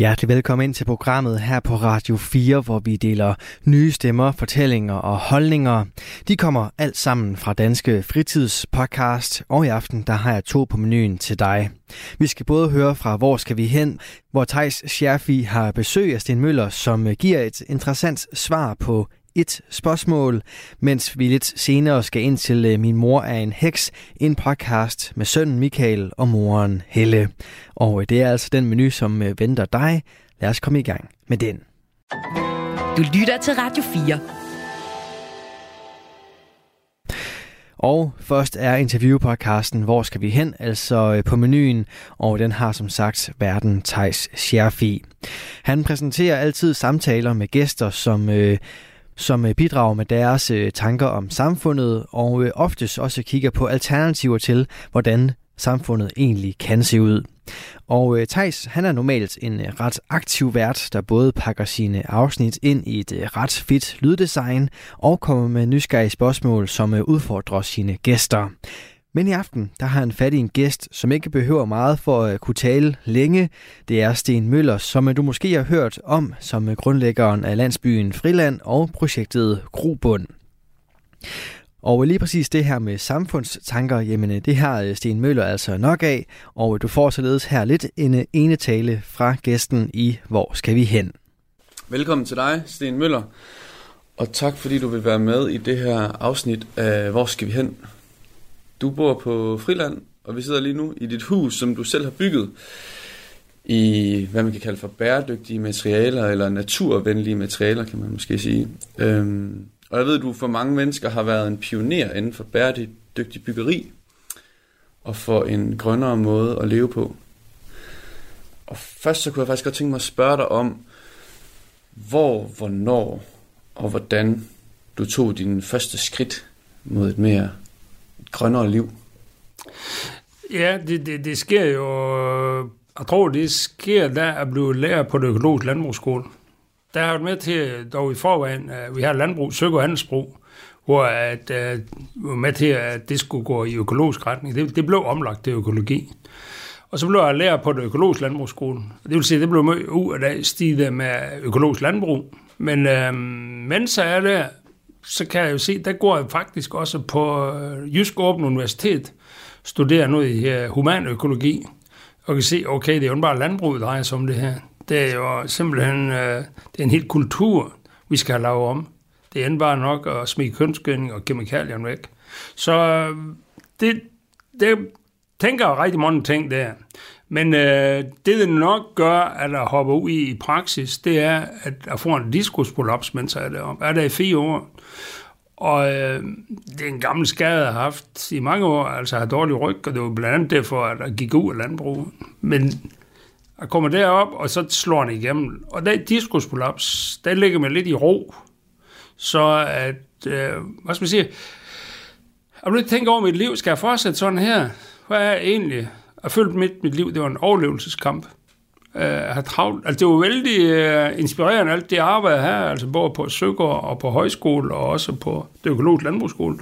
Hjertelig velkommen ind til programmet her på Radio 4, hvor vi deler nye stemmer, fortællinger og holdninger. De kommer alt sammen fra Danske Fritidspodcast, og i aften der har jeg to på menuen til dig. Vi skal både høre fra Hvor skal vi hen, hvor Tejs Scherfi har besøg af Sten Møller, som giver et interessant svar på et spørgsmål, mens vi lidt senere skal ind til øh, Min mor er en heks, en podcast med sønnen Michael og moren Helle. Og øh, det er altså den menu, som øh, venter dig. Lad os komme i gang med den. Du lytter til Radio 4. Og først er interviewpodcasten Hvor skal vi hen? Altså på menuen, og den har som sagt verden Tejs Scherfi. Han præsenterer altid samtaler med gæster, som øh, som øh, bidrager med deres øh, tanker om samfundet, og øh, oftest også kigger på alternativer til, hvordan samfundet egentlig kan se ud. Og Tejs, han er normalt en ret aktiv vært, der både pakker sine afsnit ind i et ret fedt lyddesign og kommer med nysgerrige spørgsmål, som udfordrer sine gæster. Men i aften, der har han fat i en gæst, som ikke behøver meget for at øh, kunne tale længe. Det er Sten Møller, som øh, du måske har hørt om som øh, grundlæggeren af landsbyen Friland og projektet Grobund. Og lige præcis det her med samfundstanker, jamen det har Sten Møller altså nok af, og du får således her lidt en ene tale fra gæsten i Hvor skal vi hen? Velkommen til dig, Sten Møller, og tak fordi du vil være med i det her afsnit af Hvor skal vi hen? Du bor på Friland, og vi sidder lige nu i dit hus, som du selv har bygget i, hvad man kan kalde for bæredygtige materialer, eller naturvenlige materialer, kan man måske sige. Øhm, og jeg ved, at du for mange mennesker har været en pioner inden for bæredygtig byggeri, og for en grønnere måde at leve på. Og først så kunne jeg faktisk godt tænke mig at spørge dig om, hvor, hvornår og hvordan du tog din første skridt mod et mere grønnere liv? Ja, det, det, det sker jo... Jeg tror, det sker, der at blive lærer på det økologiske landbrugsskole. Der har jeg med til, dog i forvejen, at vi har landbrug, søg og handelsbrug, hvor at, øh, at, var med til, at det skulle gå i økologisk retning. Det, det blev omlagt til økologi. Og så blev jeg lærer på det økologiske landbrugsskole. Det vil sige, at det blev mødt ud af det stige med økologisk landbrug. Men øhm, mens jeg er der, så kan jeg jo se, der går jeg faktisk også på øh, Jysk Åben Universitet, studerer nu i øh, humanøkologi, og kan se, okay, det er jo bare landbruget, der drejer sig om det her. Det er jo simpelthen øh, det er en hel kultur, vi skal have lavet om. Det er bare nok at smide kønsgødning og kemikalierne væk. Så det, det tænker jeg rigtig mange ting der. Men øh, det, det nok gør, at jeg hopper ud i, i praksis, det er, at jeg får en diskusprolaps, mens jeg er deroppe. Jeg er der i fire år. Og øh, det er en gammel skade, jeg har haft i mange år. Altså, jeg har dårlig ryg, og det var blandt andet derfor, at jeg gik ud af landbruget. Men jeg kommer derop, og så slår den igennem. Og der diskusprolaps, der ligger man lidt i ro. Så at, øh, hvad skal man sige, jeg vil tænke over mit liv. Skal jeg fortsætte sådan her? Hvad er jeg egentlig? Jeg følte mit, mit liv, det var en overlevelseskamp. Øh, uh, have travlt. Altså, det var vældig uh, inspirerende, alt det arbejde her, altså både på Søgaard og på højskole, og også på det økologiske landbrugsskole.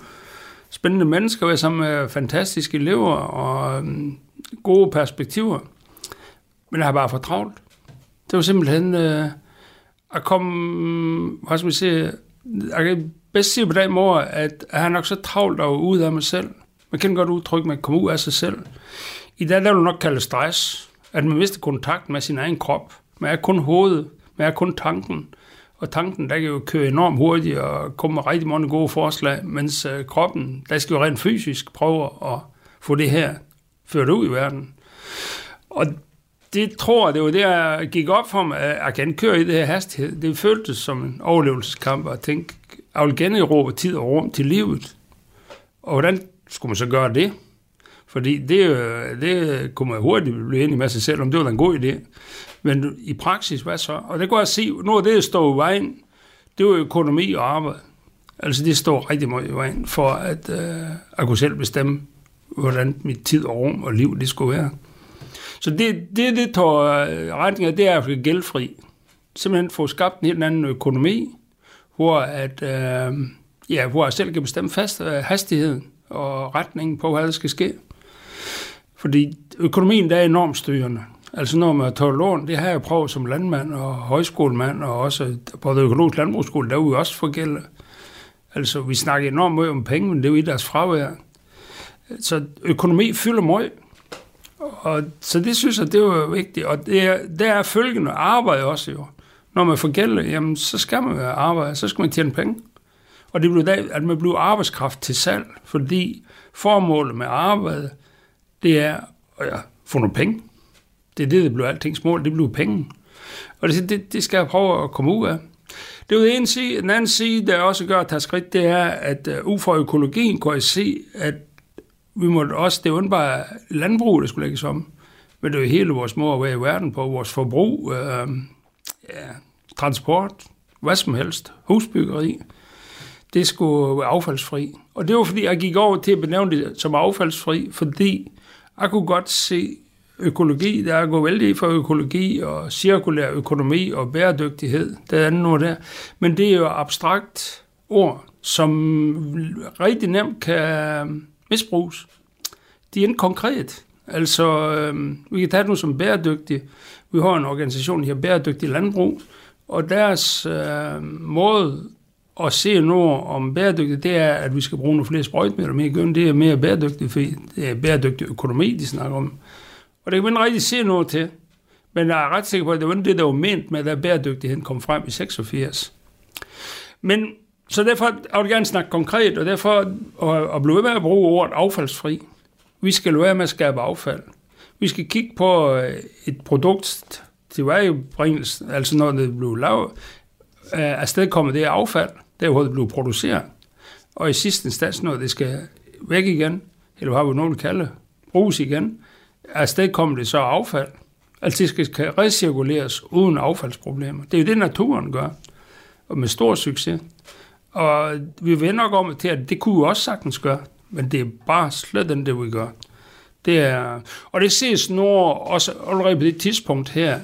Spændende mennesker, som med fantastiske elever og um, gode perspektiver. Men jeg har bare for travlt. Det var simpelthen øh, uh, at komme, hvad skal man sige, jeg kan bedst sige på den måde, at jeg har nok så travlt og ud af mig selv. Man kan godt udtrykke, at man kommer ud af sig selv. I dag der vil du nok kalde stress, at man mister kontakt med sin egen krop. Man er kun hovedet, man er kun tanken. Og tanken, der kan jo køre enormt hurtigt og komme med rigtig mange gode forslag, mens øh, kroppen, der skal jo rent fysisk prøve at få det her ført ud i verden. Og det tror jeg, det var det, jeg gik op for mig, at jeg kan køre i det her hastighed. Det føltes som en overlevelseskamp at tænke, jeg vil generobre tid og rum til livet. Og hvordan skulle man så gøre det? Fordi det, det kunne man hurtigt blive enig med sig selv, om det var en god idé. Men i praksis, hvad så? Og det kunne jeg se, noget af det, der står i vejen, det var økonomi og arbejde. Altså det står rigtig meget i vejen for, at øh, jeg kunne selv bestemme, hvordan mit tid og rum og liv det skulle være. Så det, det, det tog øh, retning af, det er at gældfri. simpelthen få skabt en helt anden økonomi, hvor, at, øh, ja, hvor jeg selv kan bestemme fast øh, hastigheden og retningen på, hvad der skal ske. Fordi økonomien der er enormt styrende. Altså når man tager lån, det har jeg prøvet som landmand og højskolemand, og også på det økologiske landbrugsskole, der er jo også forgældet. Altså, vi snakker enormt meget om penge, men det er jo i deres fravær. Så økonomi fylder meget. Og, så det synes jeg, det var vigtigt. Og det er, der er følgende arbejde også jo. Når man får gæld, jamen, så skal man arbejde, så skal man tjene penge. Og det bliver at man bliver arbejdskraft til salg, fordi formålet med arbejde, det er at ja, få nogle penge. Det er det, der blev altings mål, det blev penge. Og det, det, det skal jeg prøve at komme ud af. Det er jo en side. Den anden side, der også gør at tage skridt, det er, at uh, ud fra økologien kunne jeg se, at vi måtte også, det er bare landbrug, der skulle lægges om, men det er jo hele vores måde at være i verden på, vores forbrug, øh, ja, transport, hvad som helst, husbyggeri, det skulle være affaldsfri. Og det var fordi, jeg gik over til at benævne det som affaldsfri, fordi jeg kunne godt se økologi, der er gået vældig for økologi og cirkulær økonomi og bæredygtighed, det andet noget der. Men det er jo abstrakt ord, som rigtig nemt kan misbruges. De er ikke konkret. Altså, øh, vi kan tage det nu som bæredygtig. Vi har en organisation, der hedder Bæredygtig Landbrug, og deres øh, måde at se noget om bæredygtigt, det er, at vi skal bruge nogle flere sprøjtemidler mere gøn. Det er mere bæredygtigt, fordi det er bæredygtig økonomi, de snakker om. Og det kan man ikke rigtig se noget til. Men jeg er ret sikker på, at det var det, der var ment med, at bæredygtigheden kom frem i 86. Men så derfor jeg vil gerne snakke konkret, og derfor og, og blive ved med at bruge ordet affaldsfri. Vi skal lade være med at skabe affald. Vi skal kigge på øh, et produkt til vejebringelse, altså når det bliver lavet, øh, afsted kommer det affald, der hvor det blev produceret. Og i sidste instans, når det skal væk igen, eller hvad vi nu vil kalde bruges igen, altså, afsted kommer det så affald. Altså det skal recirkuleres uden affaldsproblemer. Det er jo det, naturen gør, og med stor succes. Og vi vender nok om til, at det kunne vi også sagtens gøre, men det er bare slet ikke det, vi gør. Det er, og det ses nu også allerede på det tidspunkt her,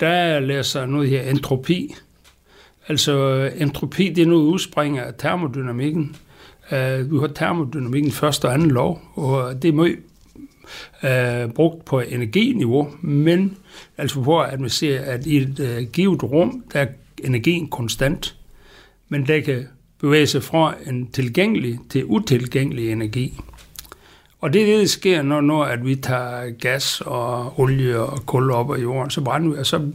der læser noget her entropi. Altså øh, entropi, det er noget udspringer af termodynamikken. Uh, vi har termodynamikken første og anden lov, og det er meget uh, brugt på energiniveau, men altså på at man ser, at i et uh, givet rum, der er energien konstant men der kan bevæge sig fra en tilgængelig til utilgængelig energi. Og det er det, der sker, når, når at vi tager gas og olie og kul op af jorden, så brænder vi, og så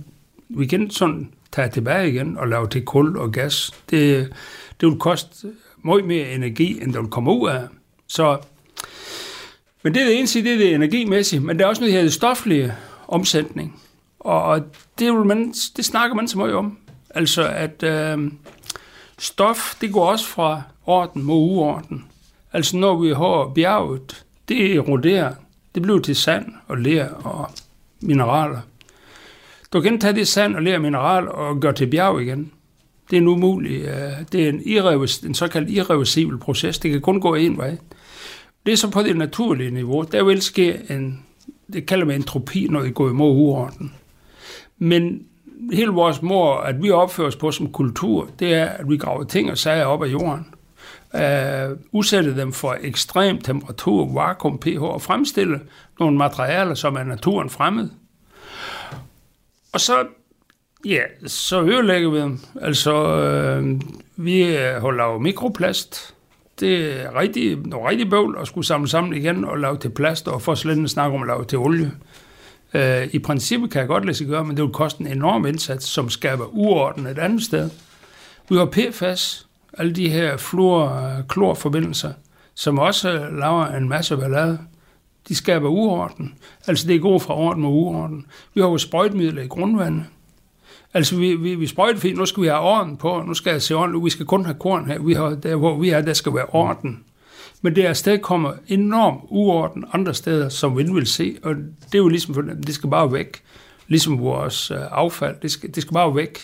vi kan sådan tage tilbage igen og lave til kul og gas. Det, det vil koste meget mere energi, end der vil komme ud af. Så, men det er det eneste, det er det energimæssige, men der er også noget her stoflige omsætning. Og det, vil man, det snakker man så meget om. Altså at øh, Stof, det går også fra orden mod uorden. Altså når vi har bjerget, det eroderer. Det bliver til sand og ler og mineraler. Du kan tage det sand og ler mineral og gøre til bjerg igen. Det er en umulig, øh, det er en, irrevers, en såkaldt irreversibel proces. Det kan kun gå en vej. Det er så på det naturlige niveau. Der vil ske en, det kalder man entropi, når det går imod uorden. Men hele vores mor, at vi opfører os på som kultur, det er, at vi graver ting og sager op af jorden. Uh, udsætte dem for ekstrem temperatur, vakuum, pH og fremstille nogle materialer, som er naturen fremmed. Og så, ja, så ødelægger vi dem. Altså, øh, vi øh, holder jo mikroplast. Det er rigtig, noget rigtig bøvl at skulle samle sammen igen og lave til plast, og for slet ikke snakke om at lave til olie. Øh, I princippet kan jeg godt lade sig gøre, men det vil koste en enorm indsats, som skaber uorden et andet sted. Vi har PFAS, alle de her fluor-klorforbindelser, øh, som også øh, laver en masse ballade. De skaber uorden. Altså det er gået fra orden med uorden. Vi har jo sprøjtemidler i grundvandet. Altså vi, vi, vi sprøjter, fordi nu skal vi have orden på, nu skal jeg se orden, vi skal kun have korn her, vi har, der hvor vi er, der skal være orden men det er kommer enorm uorden andre steder, som vi vil se, og det er jo ligesom, det skal bare væk. Ligesom vores øh, affald, det skal, det skal bare væk.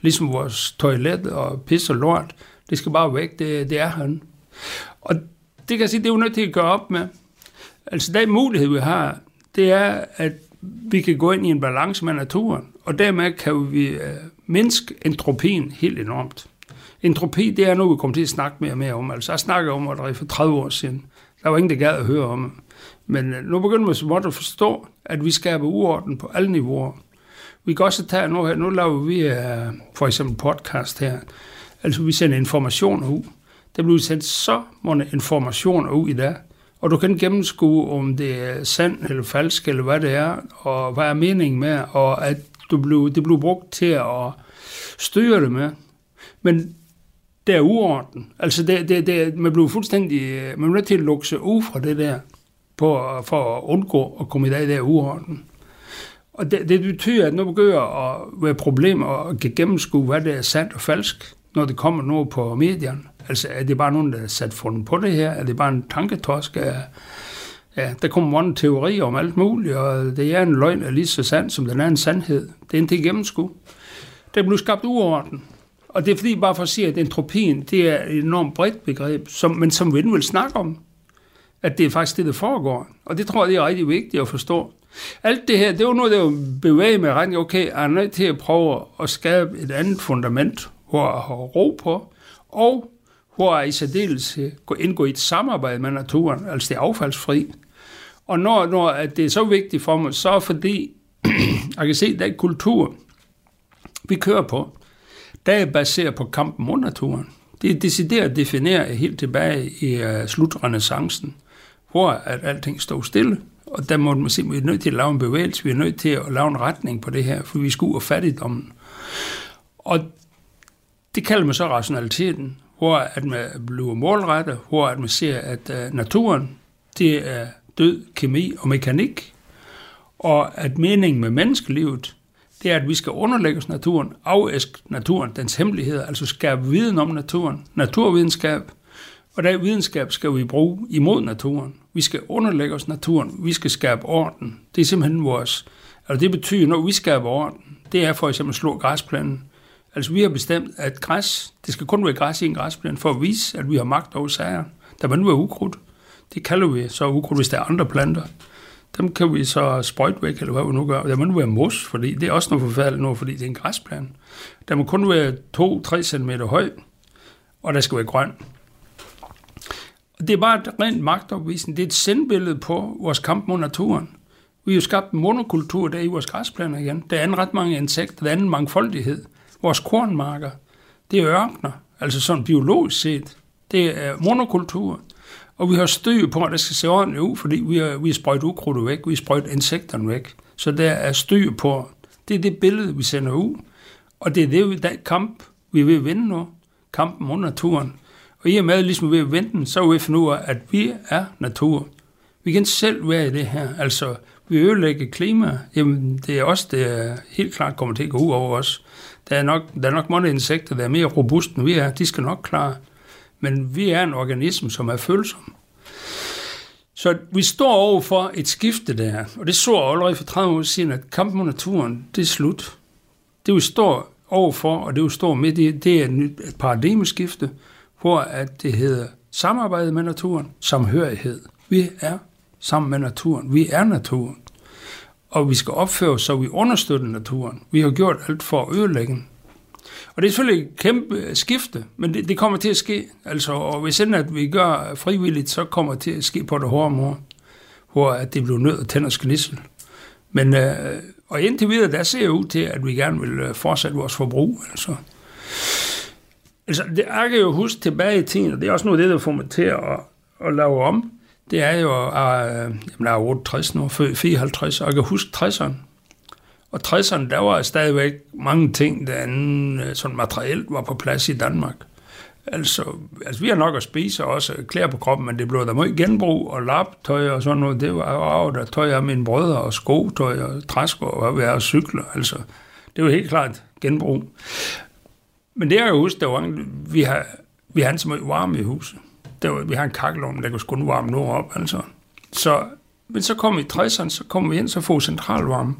Ligesom vores toilet og pis og lort, det skal bare væk, det, det er han. Og det kan jeg sige, det er jo nødt til at gøre op med. Altså den mulighed, vi har, det er, at vi kan gå ind i en balance med naturen, og dermed kan vi øh, mindske entropien helt enormt. Entropi, det er noget, vi kommer til at snakke mere og mere om. Altså, jeg snakker om det for 30 år siden. Der var ingen, der gad at høre om det. Men øh, nu begynder man så måtte at forstå, at vi skaber uorden på alle niveauer. Vi kan også tage, nu, nu laver vi uh, for eksempel podcast her, altså vi sender informationer ud. Der bliver sendt så mange informationer ud i dag, og du kan gennemskue, om det er sandt eller falsk, eller hvad det er, og hvad er meningen med, og at du blev, det blev brugt til at styre det med. Men det er uorden. Altså, det, det, det, man bliver fuldstændig, man bliver nødt til at lukke sig ud fra det der, på, for at undgå at komme i dag der uorden. Og det, det betyder, at nu begynder at være problemer at gennemskue, hvad det er sandt og falsk, når det kommer noget på medierne. Altså, er det bare nogen, der er sat fundet på det her? Er det bare en tanketosk? Er, ja, der kommer mange teorier om alt muligt, og det er en løgn er lige så sand, som den er en sandhed. Det er ikke gennemskue. Der blev skabt uorden. Og det er fordi, bare for at sige, at entropien, det er et enormt bredt begreb, som, men som vi ikke vil snakke om. At det er faktisk det, der foregår. Og det tror jeg, det er rigtig vigtigt at forstå. Alt det her, det var noget, der var bevæget med retning, okay, jeg er nødt til at prøve at skabe et andet fundament, hvor jeg har ro på, og hvor i særdeleshed indgå i et samarbejde med naturen, altså det er affaldsfri. Og når, når at det er så vigtigt for mig, så er fordi, jeg kan se, at den kultur, vi kører på, der er baseret på kampen mod naturen. Det er decideret defineret helt tilbage i uh, slutrenaissancen, hvor at alting stod stille. Og der må man sige, at vi er nødt til at lave en bevægelse, vi er nødt til at lave en retning på det her, for vi skal ud af fattigdommen. Og det kalder man så rationaliteten, hvor at man bliver målrettet, hvor at man ser, at øh, naturen, det er død kemi og mekanik, og at meningen med menneskelivet, det er, at vi skal underlægge os naturen, afæske naturen, dens hemmeligheder, altså skabe viden om naturen, naturvidenskab, og den videnskab skal vi bruge imod naturen. Vi skal underlægge os naturen, vi skal skabe orden. Det er simpelthen vores, altså det betyder, når vi skaber orden, det er for eksempel at slå græsplænen. Altså vi har bestemt, at græs, det skal kun være græs i en græsplæne, for at vise, at vi har magt over sager. Der man nu er ukrudt. Det kalder vi så ukrudt, hvis der er andre planter dem kan vi så sprøjte væk, eller hvad vi nu gør. Der må nu være mos, fordi det er også noget forfærdeligt nu, fordi det er en græsplan. Der må kun være 2-3 cm høj, og der skal være grøn. Det er bare et rent magtopvisning. Det er et sendbillede på vores kamp mod naturen. Vi har jo skabt en monokultur der i vores græsplaner igen. Der er ret mange insekter, der er en mangfoldighed. Vores kornmarker, det er ørkner, altså sådan biologisk set. Det er monokultur. Og vi har styr på, at det skal se ordentligt ud, fordi vi har, vi har sprøjt ukrudtet væk, vi har sprøjt insekterne væk. Så der er styr på, det er det billede, vi sender ud. Og det er det, der kamp, vi er ved at vinde nu. Kampen mod naturen. Og i og med, ligesom vi er ved at vinde den, så er vi finde ud af, at vi er natur. Vi kan selv være i det her. Altså, vi ødelægger klima. Jamen, det er også det er helt klart kommer til at gå ud over os. Der er nok, der er nok mange insekter, der er mere robuste, end vi er. De skal nok klare men vi er en organisme, som er følsom. Så vi står over for et skifte der, og det så allerede for 30 år siden, at kampen mod naturen, det er slut. Det vi står overfor, og det vi står midt i, det er et nyt paradigmeskifte, hvor at det hedder samarbejde med naturen, samhørighed. Vi er sammen med naturen. Vi er naturen. Og vi skal opføre os, så vi understøtter naturen. Vi har gjort alt for at ødelægge den. Og det er selvfølgelig et kæmpe skifte, men det, det kommer til at ske. Altså, og hvis end at vi gør frivilligt, så kommer det til at ske på det hårde måde, hvor at det bliver nødt at tænde og. Men, øh, og indtil videre, der ser ud til, at vi gerne vil øh, fortsætte vores forbrug. Altså. Altså, det er kan jo huske tilbage i tiden, og det er også noget af det, der får mig til at, at lave om. Det er jo, øh, jamen, jeg er 68 nu, 54, og jeg kan huske 60'erne. Og 60'erne, der var stadigvæk mange ting, der anden, øh, sådan materielt var på plads i Danmark. Altså, altså, vi har nok at spise også klæder på kroppen, men det blev der meget genbrug og laptøj og sådan noget. Det var jo der tøj af mine brødre og skotøj og træsko og hvad og cykler. Altså, det var helt klart genbrug. Men det er jo huske, der var, vi har, vi har så meget varme i huset. Der var, vi har en kakkelovn, der kunne kun varme noget op. Altså. Så, men så kom vi i 60'erne, så kom vi ind, så få centralvarme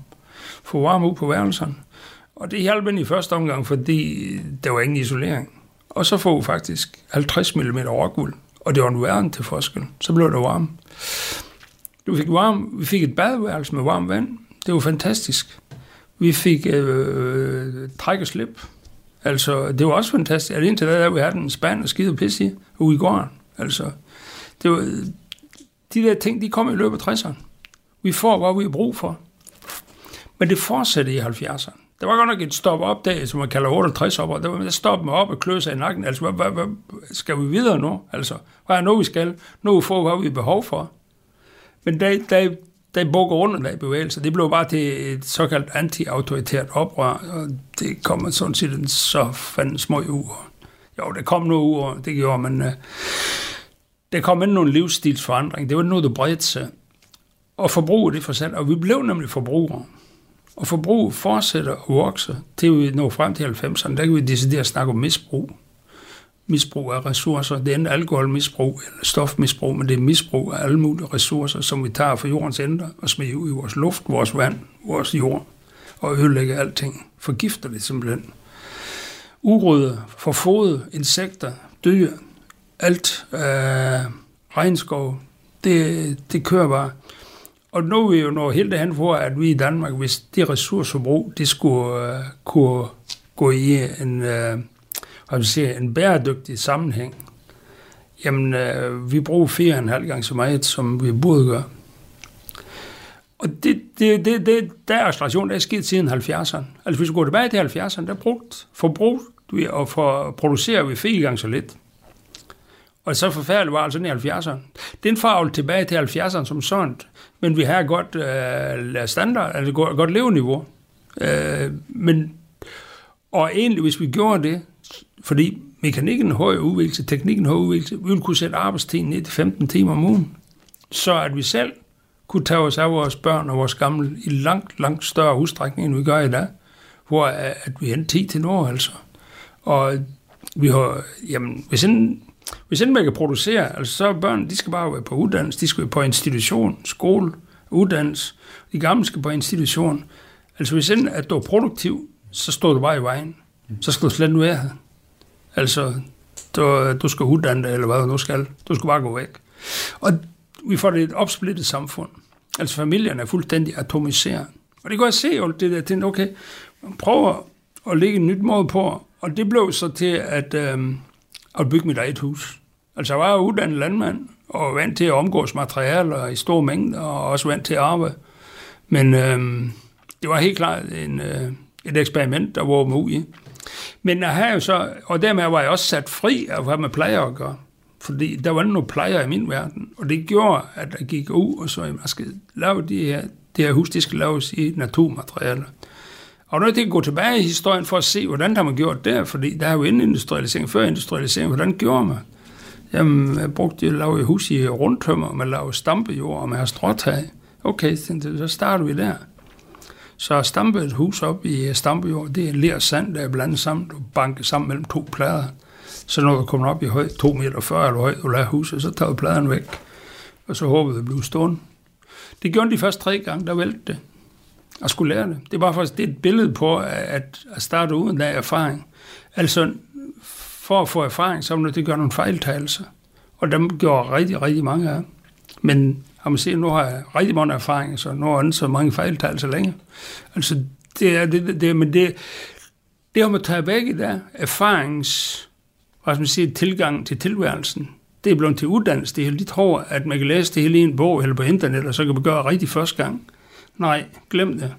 få varme ud på værelserne. Og det hjalp i første omgang, fordi der var ingen isolering. Og så får vi faktisk 50 mm rockwool, og det var en verden til forskel. Så blev det varmt. Vi fik, varme, vi fik et badeværelse med varmt vand. Det var fantastisk. Vi fik øh, øh træk og slip. Altså, det var også fantastisk. Altså, indtil da, der vi havde en spand og skide pisse i, ude i gården. Altså, det var, de der ting, de kom i løbet af 60'erne. Vi får, hvad vi har brug for. Men det fortsatte i 70'erne. Der var godt nok et stop op dag, som man kalder 68 op, og der var der stoppe mig op og klø sig i nakken. Altså, hvad, hvad, hvad, skal vi videre nu? Altså, hvad er nu, vi skal? Nu får hvad vi har behov for. Men der, der, der bukker under der bevægelse. Det blev bare til et såkaldt anti-autoritært oprør, og det kom sådan set så fanden små uger. Jo, der kom nogle uger, det gjorde, men Øh, der kom ind nogle livsstilsforandring. Det var noget, der bredte sig. Og forbruget det forsat, og vi blev nemlig forbrugere. Og forbruget fortsætter at vokse til vi når frem til 90'erne. Der kan vi decideret snakke om misbrug. Misbrug af ressourcer. Det er enten alkoholmisbrug eller stofmisbrug, men det er misbrug af alle mulige ressourcer, som vi tager fra jordens ender og smider ud i vores luft, vores vand, vores jord og ødelægger alting. Forgifter det simpelthen. Urøde, forfodede insekter, dyr, alt, øh, regnskov, det, det kører bare. Og nu er vi jo nået helt hen for, at vi i Danmark, hvis det ressourceforbrug, det skulle øh, kunne gå i en, øh, hvad siger, en bæredygtig sammenhæng, jamen øh, vi bruger fire og en halv gang så meget, som vi burde gøre. Og det, det, det, det, der acceleration, der er sket siden 70'erne. Altså hvis vi går tilbage til 70'erne, der brugt, forbrugt vi og for, producerer vi fire gange så lidt. Og så forfærdeligt var altså i 70'erne. Den farvel tilbage til 70'erne som sådan, men vi har godt øh, standard, altså godt, godt leveniveau. Øh, men, og egentlig, hvis vi gjorde det, fordi mekanikken har udviklet teknikken har udviklet, vi ville kunne sætte arbejdstiden ned til 15 timer om ugen, så at vi selv kunne tage os af vores børn og vores gamle i langt, langt større udstrækning, end vi gør i dag, hvor øh, at vi er 10 til år, altså. Og vi har, jamen, hvis en, hvis ikke man kan producere, altså så børn, de skal bare være på uddannelse, de skal være på institution, skole, uddannelse. De gamle skal på institution. Altså hvis ikke at du er produktiv, så står du bare i vejen. Så skal du slet ikke være her. Altså, du, du skal uddanne dig, eller hvad du nu skal. Du skal bare gå væk. Og vi får det et opsplittet samfund. Altså familierne er fuldstændig atomiseret. Og det kan jeg se, og det der ting, okay, prøver at lægge en nyt måde på, og det blev så til at, øhm, at bygge mit eget hus. Altså, jeg var uddannet landmand, og vant til at omgås materialer i store mængder, og også vant til at arbejde. Men øh, det var helt klart en, øh, et eksperiment, der var mig ud i. Men jeg havde jo så, og dermed var jeg også sat fri af, hvad man plejer at gøre. Fordi der var ikke nogen plejer i min verden. Og det gjorde, at jeg gik ud og så, at jeg skal lave de her, det her hus, det skal laves i naturmaterialer. Og når er det gå tilbage i historien for at se, hvordan har man gjort det, fordi der er jo inden industrialisering, før industrialisering, hvordan gjorde man? Jamen, jeg brugte, jeg lavede hus i rundtømmer, man lavede stampejord, og man har stråtag. Okay, så starter vi der. Så stampe et hus op i stampejord, det er ler sand, der er blandet sammen og banket sammen mellem to plader. Så når du kommer op i højde, 2 meter 40 eller højt, og lader huset, så tager du pladerne væk. Og så håber det bliver stående. Det gjorde de først tre gange, der vælte det at skulle lære det. Det er bare faktisk det er et billede på, at, at starte uden af erfaring. Altså, for at få erfaring, så må det gøre nogle fejltagelser. Og dem gjorde rigtig, rigtig mange af. Men har man set, nu har jeg rigtig mange erfaringer, så nu er så mange fejltagelser længe. Altså, det er det, det, men det, det har man taget væk i der, erfarings, hvad skal man sige, tilgang til tilværelsen, det er blevet til uddannelse. Det er helt tror, at man kan læse det hele i en bog eller på internet, og så kan man gøre rigtig første gang. Nej, glem det.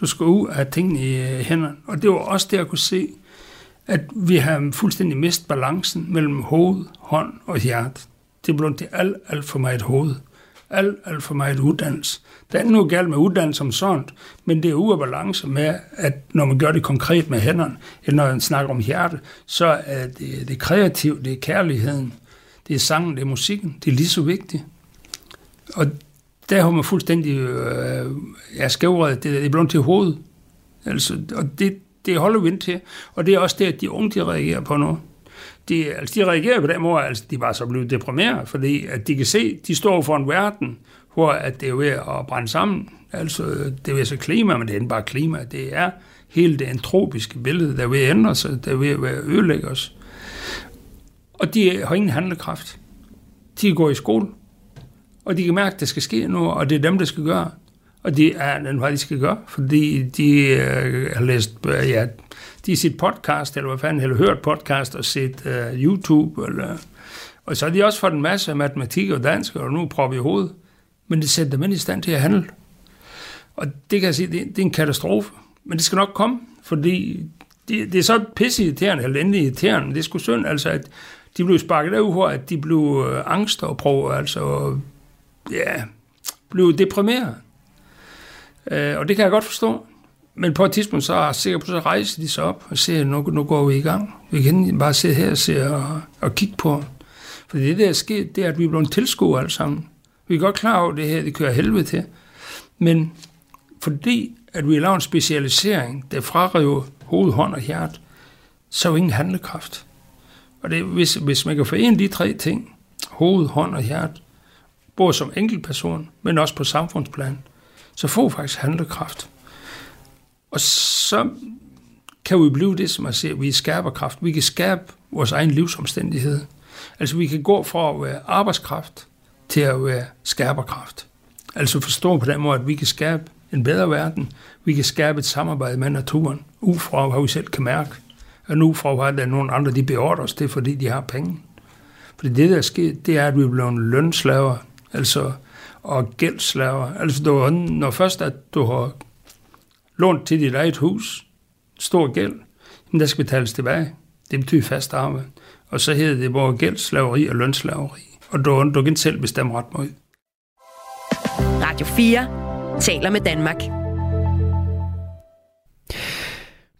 Du skal ud af tingene i øh, hænderne. Og det var også det, jeg kunne se, at vi har fuldstændig mistet balancen mellem hoved, hånd og hjerte. Det blev til alt, alt for meget hoved. Alt, alt for meget uddannelse. Der er noget galt med uddannelse som sådan, men det er ude af balance med, at når man gør det konkret med hænderne, eller når man snakker om hjerte, så er det, det kreativt, det er kærligheden, det er sangen, det er musikken, det er lige så vigtigt. Og der har man fuldstændig øh, er skævret, det, det er blevet til hovedet. Altså, og det, det holder vi ind til, og det er også det, at de unge de reagerer på nu. De, altså, de reagerer på den måde, altså, de bare så blevet deprimeret, fordi at de kan se, de står for en verden, hvor at det er ved at brænde sammen. Altså, det er ved klima, men det er ikke bare klima, det er hele det antropiske billede, der er ved at ændre sig, der er ved at ødelægge os. Og de har ingen handlekraft. De går i skole, og de kan mærke, at der skal ske noget, og det er dem, der skal gøre. Og det er hvad de skal gøre, fordi de øh, har læst, øh, ja, de har set podcast, eller hvad fanden, eller hørt podcast og set øh, YouTube, eller, og så har de også fået en masse matematik og dansk, og nu prøver vi i hovedet. Men det sætter dem ind i stand til at handle. Og det kan jeg sige, det, det er en katastrofe. Men det skal nok komme, fordi det, det er så pisse irriterende, eller endelig irriterende, men det er sgu synd, altså, at de blev sparket derud, hvor at de blev øh, angst og prøve, altså, ja, blive deprimeret. Øh, og det kan jeg godt forstå. Men på et tidspunkt, så er jeg sikker på, så rejser de sig op og siger, nu, nu går vi i gang. Vi kan bare sidde her og, se og, og kigge på. For det, der er sket, det er, at vi er blevet tilskuer alle sammen. Vi er godt klar over, at det her, det kører helvede til. Men fordi, at vi har en specialisering, der frarøver hoved, hånd og hjert, så er jo ingen handlekraft. Og det, hvis, hvis man kan forene de tre ting, hoved, hånd og hjert, både som enkeltperson, men også på samfundsplan, så får faktisk handlekraft. Og så kan vi blive det, som jeg siger, vi skærper kraft. Vi kan skærpe vores egen livsomstændighed. Altså vi kan gå fra at være arbejdskraft til at være skærperkraft. Altså forstå på den måde, at vi kan skabe en bedre verden. Vi kan skabe et samarbejde med naturen, ud fra hvad vi selv kan mærke. Og nu fra hvad der er nogle andre, de beordrer os det, fordi de har penge. Fordi det, der er sket, det er, at vi er blevet lønslaver, altså, og gældslaver. Altså, du, når først at du har lånt til dit eget hus, stor gæld, men der skal betales tilbage. Det betyder fast arbejde. Og så hedder det både gældslaveri og lønslaveri. Og du, du kan selv bestemme ret meget. Radio 4 taler med Danmark.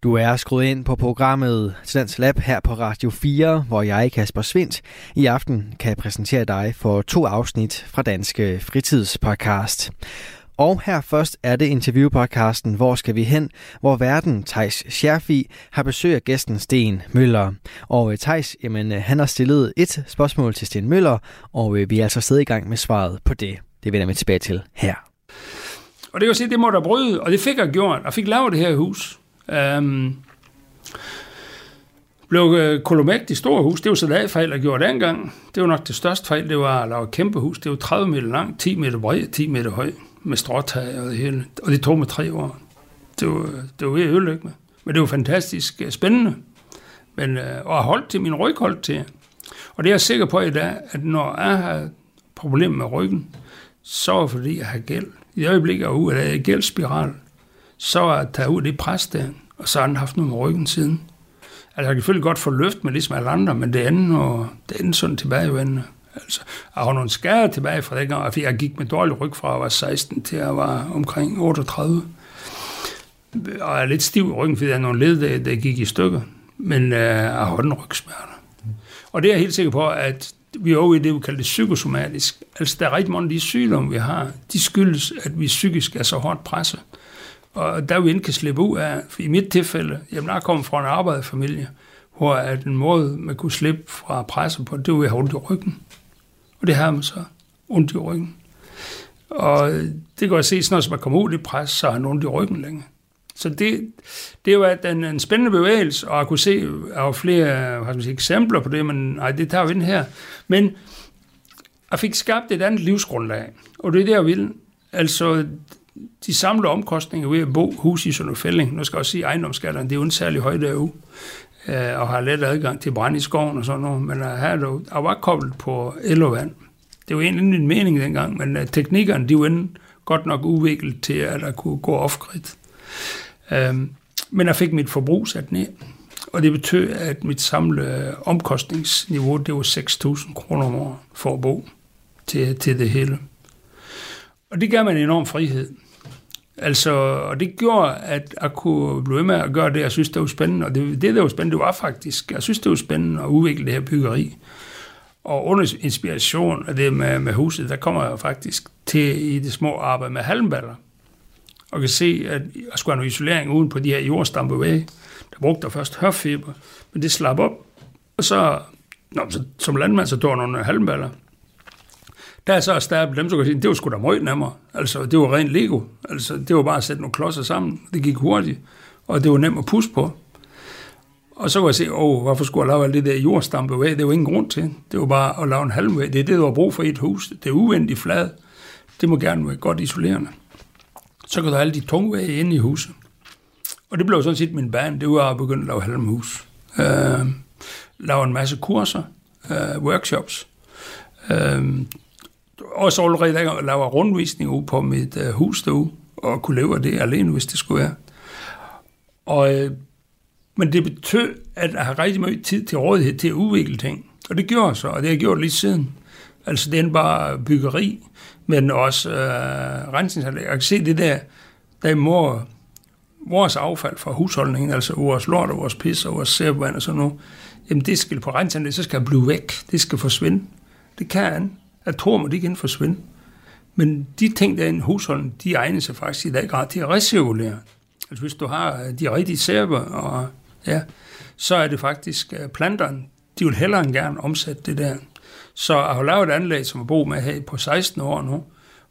Du er skruet ind på programmet Tidens Lab her på Radio 4, hvor jeg, Kasper Svindt, i aften kan præsentere dig for to afsnit fra Danske Fritidspodcast. Og her først er det interviewpodcasten Hvor skal vi hen? Hvor verden Tejs Scherfi har besøg af gæsten Sten Møller. Og øh, Tejs, jamen, øh, han har stillet et spørgsmål til Sten Møller, og øh, vi er altså stadig i gang med svaret på det. Det vender vi tilbage til her. Og det kan sige, det må der bryde, og det fik jeg gjort. og fik lavet det her hus. Øhm, blev øh, uh, Kolomæk, de store hus, det var så der fejl, jeg gjorde dengang. Det var nok det største fejl, det var at lave et kæmpe hus. Det var 30 meter langt, 10 meter bred, 10 meter høj, med stråtag og det hele. Og det tog mig tre år. Det var, det var ved at ødelægge mig. Men det var fantastisk øh, spændende. Men, uh, og jeg holdt til, min ryg holdt til. Og det er jeg sikker på i dag, at når jeg har problemer med ryggen, så er det fordi, jeg har gæld. I øjeblikket er jeg ude af gældsspiral, så er jeg ud det pres der, og så har han haft noget med ryggen siden. Altså, jeg kan selvfølgelig godt få løft med ligesom alle andre, men det andet, og det andet sådan tilbagevendende. Altså, jeg har nogle skader tilbage fra dengang, fordi jeg gik med dårlig ryg fra jeg var 16 til jeg var omkring 38. Og jeg er lidt stiv i ryggen, fordi jeg har nogle led, der, der gik i stykker. Men øh, jeg har den rygsmerter. Og det er jeg helt sikker på, at vi er over i det, vi kalder det psykosomatisk. Altså, der er rigtig mange af de sygdomme, vi har, de skyldes, at vi psykisk er så hårdt presset. Og der vi ikke kan slippe ud af, for i mit tilfælde, jamen jeg kommer fra en arbejderfamilie, hvor at en måde, man kunne slippe fra presset på, det var at have ondt i ryggen. Og det har man så, ondt i ryggen. Og det kan jeg se, når man kommer ud i pres, så har han ondt i ryggen længe. Så det, det var en, en spændende bevægelse, og jeg kunne se, at der var flere hvad skal man sige, eksempler på det, men nej, det tager vi ind her. Men jeg fik skabt et andet livsgrundlag, og det er det, jeg vil. Altså, de samlede omkostninger ved at bo hus i sådan fælling, nu skal jeg også sige, ejendomsskatterne, det er jo en særlig høj derude, øh, og har let adgang til brand i skoven og sådan noget, men øh, her er der var koblet på el og vand. Det var egentlig min mening dengang, men øh, teknikkerne, de var godt nok udviklet til, at der kunne gå off-grid. Um, men jeg fik mit forbrug sat ned, og det betød, at mit samlede omkostningsniveau, det var 6.000 kroner om året for at bo til, til det hele. Og det gav mig en enorm frihed. Altså, og det gjorde, at jeg kunne blive med at gøre det, jeg synes, det var spændende. Og det, det der var spændende, det var faktisk, jeg synes, det var spændende at udvikle det her byggeri. Og under inspiration af det med, med huset, der kommer jeg faktisk til i det små arbejde med halmballer. Og kan se, at jeg skulle have noget isolering uden på de her jordstampevæg. Der brugte jeg først hørfiber, men det slap op. Og så, nå, så som landmand, så tog jeg nogle halmballer. Der er så erstattet dem, så kan sige, det var sgu da meget nemmere. Altså, det var rent Lego. Altså, det var bare at sætte nogle klodser sammen. Det gik hurtigt, og det var nemt at pusse på. Og så kunne jeg se, åh, hvorfor skulle jeg lave alt det der jordstampe væg? Det var ingen grund til. Det var bare at lave en halmvæg. Det er det, du har brug for i et hus. Det er uvendigt flad. Det må gerne være godt isolerende. Så kan du have alle de tunge væg inde i huset. Og det blev sådan set min bane. Det var at begynde at lave halmhus. Øh, lave en masse kurser, øh, workshops. Øh, også allerede lave rundvisning ud på mit øh, hus derude, og kunne leve af det alene, hvis det skulle være. Og, øh, men det betød, at jeg har rigtig meget tid til rådighed til at udvikle ting. Og det gjorde så, og det har jeg gjort lige siden. Altså det er bare byggeri, men også øh, rensningsanlæg. Jeg kan se det der, der må vores affald fra husholdningen, altså vores lort og vores pis og vores sæbevand og sådan noget, jamen det skal på rensningsanlæg, så skal det blive væk. Det skal forsvinde. Det kan han. Atomer, de kan forsvinde. Men de ting, der er i en husholdning, de egner sig faktisk i dag grad til at recirkulere. Altså hvis du har øh, de rigtige server, og, ja, så er det faktisk øh, planterne, de vil hellere end gerne omsætte det der. Så jeg har lavet et anlæg, som jeg bor med her på 16 år nu,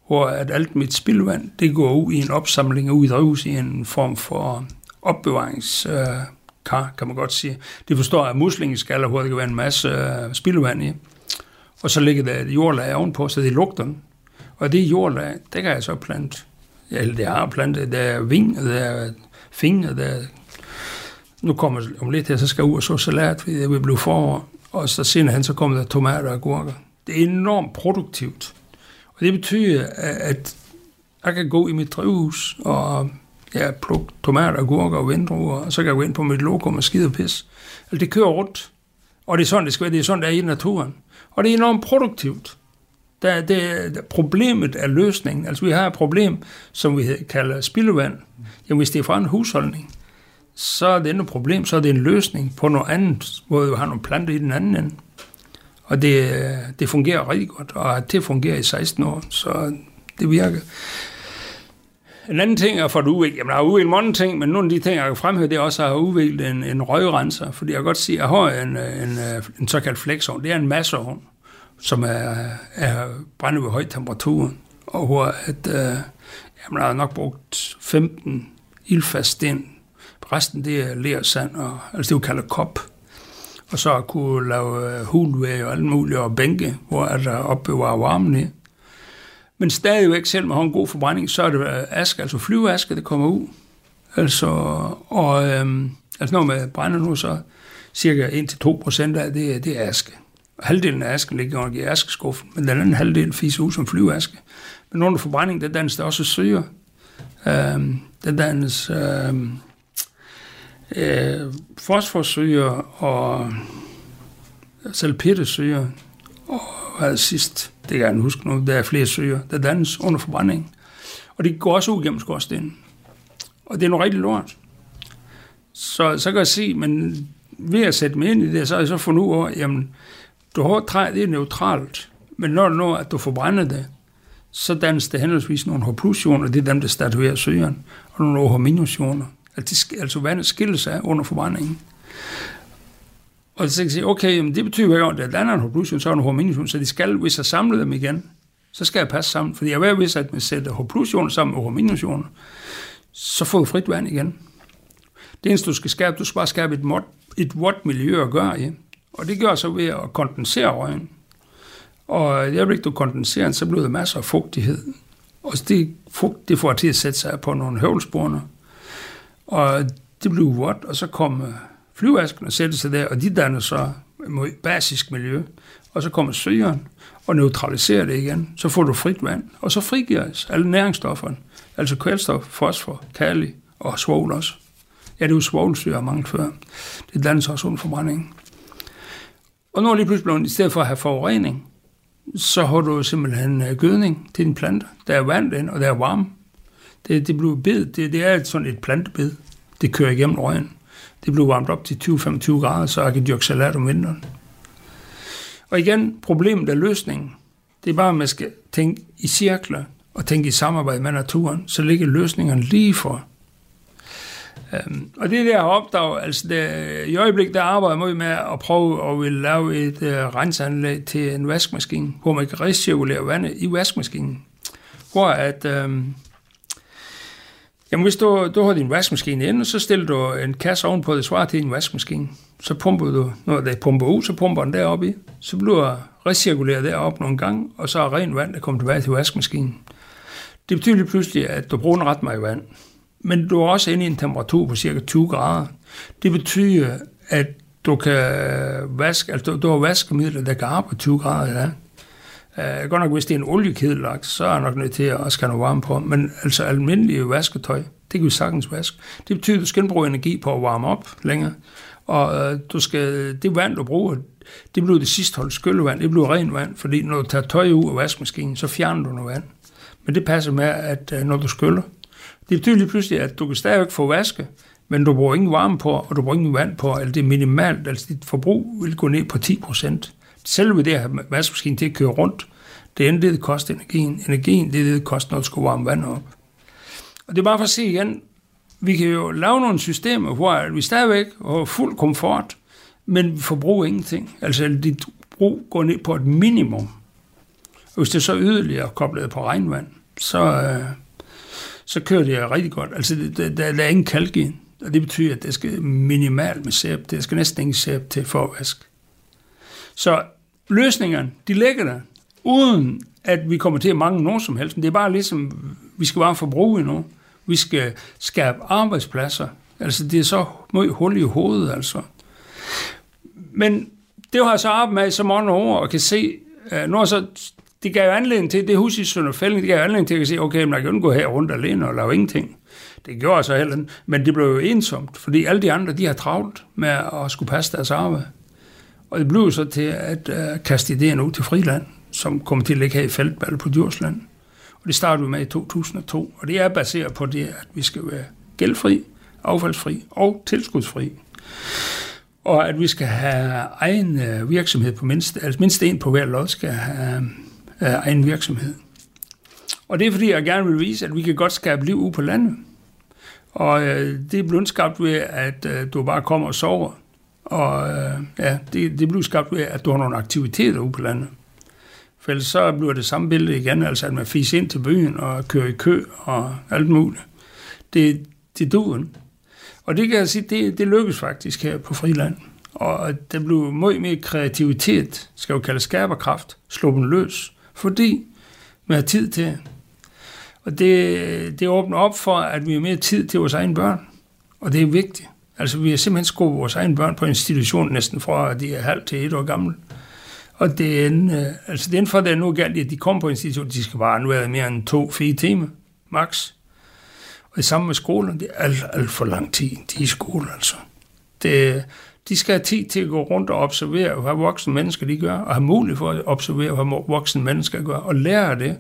hvor at alt mit spildvand, det går ud i en opsamling ud i drivhus i en form for opbevaringskar, øh, kan man godt sige. Det forstår jeg muslingeskaller, hvor der kan være en masse spildvand i. Og så ligger der et jordlag ovenpå, så det lugter den. Og det jordlag, det kan jeg så plante. Eller det har plantet, der er ving, der er fingre, der nu kommer om lidt her, så skal jeg ud og så salat, fordi det vil blive forår. Og så senere hen, så kommer der tomater og gurker. Det er enormt produktivt. Og det betyder, at jeg kan gå i mit drivhus og ja, plukke tomater, gurker og vindruer, og så kan jeg gå ind på mit lokum med skide og pis. Altså, det kører rundt. Og det er sådan, det skal være. Det er sådan, det er i naturen. Og det er enormt produktivt. Der, det, problemet er løsningen. Altså, vi har et problem, som vi kalder spildevand. Jamen, hvis det er fra en husholdning, så er det ikke et problem, så er det en løsning på noget andet, hvor vi har nogle planter i den anden ende. Og det, det fungerer rigtig godt, og det fungerer i 16 år, så det virker. En anden ting er for at udvikle, jamen jeg har udviklet mange ting, men nogle af de ting, jeg kan fremhæve, det er også at have udviklet en, en røgrenser, fordi jeg kan godt sige, at jeg har en, en, en såkaldt flexovn, det er en masseovn, som er, er brændt ved høj temperatur, og hvor at, øh, jamen, jeg har nok brugt 15 ildfast sten Resten det er ler sand, og, altså det vi kalder kop. Og så at kunne lave øh, hulvæg og alt muligt, og bænke, hvor der opbevarer varmen i. Men stadigvæk, selv med en god forbrænding, så er det øh, aske, altså flyveaske, der kommer ud. Altså, og øhm, altså når man brænder nu, så cirka 1-2 procent af det, det er aske. Halvdelen af asken ligger i askeskuffen, men den anden halvdel fiser ud som flyveaske. Men under forbrænding, der dannes der også syre. Øhm, der dannes øhm, øh, fosforsyre og salpetersyre og hvad sidst, det kan jeg huske nu, der er flere søer, der dannes under forbrænding. Og det går også ud gennem skorstenen. Og det er noget rigtig lort. Så, så kan jeg se, men ved at sætte mig ind i det, så har jeg så fundet ud over, jamen, du har træ, det er neutralt, men når du når, at du forbrænder det, så dannes det henholdsvis nogle H plus-ioner, det er dem, der statuerer syren, og nogle H minus-ioner. Altså, det, altså vandet skiller sig under forbrændingen. Og så kan jeg sige, okay, jamen det betyder jo, at der er en hoplusion, så er en hormination, så de skal, hvis jeg samler dem igen, så skal jeg passe sammen. Fordi jeg ved, hvis at man sætter hoplusioner sammen med horminationer, så får du frit vand igen. Det eneste, du skal skabe, du skal bare skabe et, mod, et vådt miljø at gøre i. Og det gør så ved at kondensere røgen. Og i øjeblik, du kondenserer så bliver der masser af fugtighed. Og det, fugt, det får til at sætte sig på nogle høvlsporene. Og det bliver vådt, og så kommer øh, flyvasken sig der, og de danner så mod basisk miljø. Og så kommer syren og neutraliserer det igen. Så får du frit vand, og så frigives alle næringsstofferne. Altså kvælstof, fosfor, kali og svovl også. Ja, det er jo svovlsyre, mange før. Det dannes også under forbrændingen. Og nu er lige pludselig blevet, i stedet for at have forurening, så har du simpelthen øh, gødning til din planter. Der er vand ind, og der er varme. Det, det bliver bed, det, det er sådan et plantebed. Det kører igennem røgen. Det blev varmt op til 20-25 grader, så jeg kan dyrke salat om vinteren. Og igen, problemet er løsningen. Det er bare, at man skal tænke i cirkler og tænke i samarbejde med naturen, så ligger løsningerne lige for. Um, og det der opdag, altså det, i øjeblikket der arbejder jeg med at prøve at vil lave et uh, renseanlæg til en vaskemaskine, hvor man kan recirkulere vandet i vaskemaskinen. Hvor at, um, Jamen, hvis du, du har din vaskemaskine inde, så stiller du en kasse ovenpå, det svarer til din vaskemaskine. Så pumper du, når det pumper ud, så pumper den deroppe i. Så bliver recirkuleret derop nogle gange, og så er rent vand, der kommer tilbage til vaskemaskinen. Det betyder lige pludselig, at du bruger en ret meget vand. Men du er også inde i en temperatur på cirka 20 grader. Det betyder, at du kan vaske, altså du, du har vaskemidler, der kan arbejde 20 grader. Ja. Uh, godt nok, hvis det er en oliekedelaks, så er jeg nok nødt til at skal noget varme på. Men altså almindelige vasketøj, det kan vi sagtens vaske. Det betyder, at du skal bruge energi på at varme op længere. Og uh, du skal, det vand, du bruger, det bliver det sidste hold skyllevand, det bliver ren vand, fordi når du tager tøj ud af vaskemaskinen, så fjerner du noget vand. Men det passer med, at uh, når du skyller, det betyder lige pludselig, at du kan stadigvæk få vaske, men du bruger ingen varme på, og du bruger ingen vand på, eller det er minimalt, altså dit forbrug vil gå ned på 10 procent. Selve det at have vaskemaskinen til at køre rundt, det er det, det koster energien. Energien, det er det, det koster, når du skal varme vand op. Og det er bare for at sige igen, vi kan jo lave nogle systemer, hvor vi stadigvæk har fuld komfort, men vi forbruger ingenting. Altså dit brug går ned på et minimum. Og hvis det så yderligere koblet på regnvand, så, øh, så kører det rigtig godt. Altså der, der, der er ingen kalk i, og det betyder, at det skal minimalt med sæb. Det skal næsten ingen sæb til for at vaske. Så løsningerne, de ligger der, uden at vi kommer til at mangle nogen som helst. Det er bare ligesom, vi skal bare forbruge nu. Vi skal skabe arbejdspladser. Altså, det er så meget hul i hovedet, altså. Men det har jeg så arbejdet med i så mange år, og kan se, uh, nu så, det gav anledning til, det hus i Sønderfælling, det gav anledning til at se, okay, man kan jo gå her rundt alene og lave ingenting. Det gjorde jeg så heller men det blev jo ensomt, fordi alle de andre, de har travlt med at skulle passe deres arbejde. Og det blev så til at uh, kaste idéen ud til Friland, som kommer til at ligge her i Feltball på Djursland. Og det startede vi med i 2002, og det er baseret på det, at vi skal være gældfri, affaldsfri og tilskudsfri. Og at vi skal have egen øh, virksomhed på mindst, altså mindst en på hver lod skal have uh, egen virksomhed. Og det er fordi, jeg gerne vil vise, at vi kan godt skabe liv ude på landet. Og øh, det er blevet skabt ved, at øh, du bare kommer og sover. Og øh, ja, det, det bliver skabt ved, at du har nogle aktiviteter ude på landet. For ellers så bliver det samme billede igen, altså at man fiser ind til byen og kører i kø og alt muligt. Det, det duen. Og det kan jeg sige, det, det lykkes faktisk her på Friland. Og det blev meget mere kreativitet, skal jo kalde skaberkraft, sluppen løs, fordi man har tid til Og det, det åbner op for, at vi har mere tid til vores egne børn. Og det er vigtigt. Altså, vi har simpelthen skubbet vores egne børn på institution næsten fra, at de er halvt til et år gamle. Og det er, en, øh, altså det er for, det er nu galt, at de kommer på institution, de skal bare nu være mere end to-fire timer, max. Og det samme med skolen, det er alt, alt for lang tid, de er i skole, altså. Det, de skal have tid til at gå rundt og observere, hvad voksne mennesker de gør, og have mulighed for at observere, hvad voksne mennesker gør, og lære det.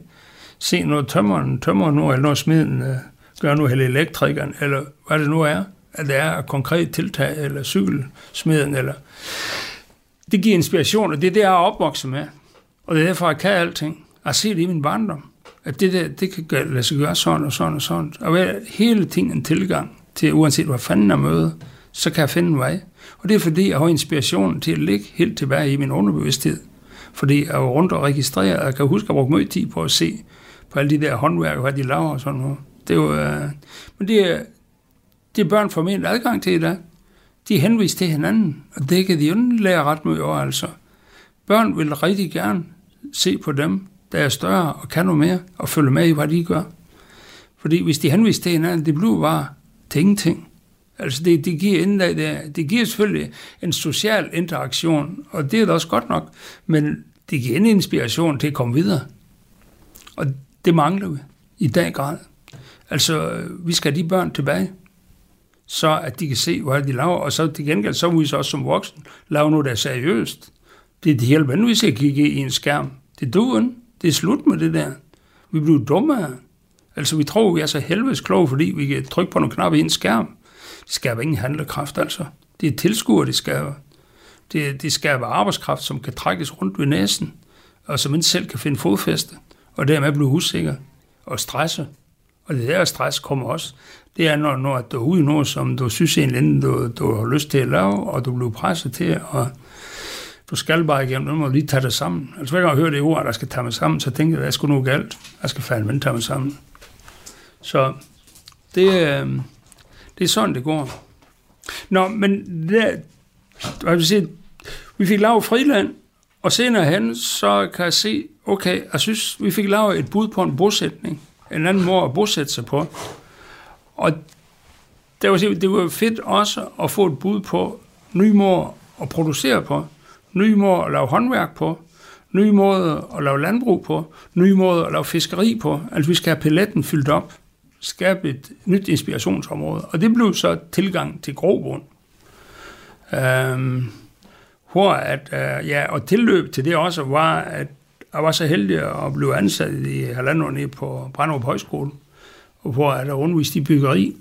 Se noget tømmeren, tømmer nu, eller noget smiden øh, gør nu, eller elektrikeren, eller hvad det nu er, at der er konkret tiltag, eller cykelsmeden, eller det giver inspiration, og det er det, jeg er opvokset med. Og det er derfor, jeg kan alting. Jeg ser det i min barndom. At det der, det kan lade sig gøre sådan og sådan og sådan. Og være hele tiden en tilgang til, uanset hvad fanden jeg møder, så kan jeg finde en vej. Og det er fordi, jeg har inspirationen til at ligge helt tilbage i min underbevidsthed. Fordi jeg er rundt og registrerer, og jeg kan huske, at jeg brugte meget tid på at se på alle de der håndværk, hvad de laver og sådan noget. Det er jo, øh, men det er, de børn børn formentlig adgang til i dag de henviser henvist til hinanden, og det kan de jo lære ret meget over, altså. Børn vil rigtig gerne se på dem, der er større og kan noget mere, og følge med i, hvad de gør. Fordi hvis de henviser til hinanden, det bliver bare til ingenting. Altså det, det, giver indlæg, det, det giver selvfølgelig en social interaktion, og det er da også godt nok, men det giver en inspiration til at komme videre. Og det mangler vi i dag grad. Altså, vi skal have de børn tilbage så at de kan se, hvad de laver, og så til gengæld, så må vi så også som voksne lave noget, der er seriøst. Det, det hele ikke, hvis jeg kigger i en skærm. Det duer Det er slut med det der. Vi bliver dumme Altså, vi tror, vi er så helvedes kloge, fordi vi kan trykke på nogle knapper i en skærm. Det skaber ingen handlekraft, altså. Det er tilskuer, det skaber. Det, det skaber arbejdskraft, som kan trækkes rundt ved næsen, og som ikke selv kan finde fodfæste, og dermed blive usikker og stresse. Og det der stress kommer også det er, når, når du er ude i noget, som du synes egentlig, du, du har lyst til at lave, og du bliver presset til, og du skal bare igennem, nu må du lige tage det sammen. Altså hver gang jeg hører det ord, der skal tage mig sammen, så tænker jeg, at jeg skulle nu galt. Jeg skal fandme tage mig sammen. Så det, øh, det er sådan, det går. Nå, men det, hvad vil sige, vi fik lavet friland, og senere hen, så kan jeg se, okay, jeg synes, vi fik lavet et bud på en bosætning en anden måde at bosætte sig på. Og det var, det var fedt også at få et bud på nye måder at producere på, nye måder at lave håndværk på, nye måder at lave landbrug på, nye måder at lave fiskeri på. Altså vi skal have paletten fyldt op, skabe et nyt inspirationsområde. Og det blev så tilgang til grobund. Øhm, hvor at, øh, ja, og tilløb til det også var, at jeg var så heldig at blive ansat i halvandet år nede på Brandrup Højskole, hvor jeg undervist i byggeri.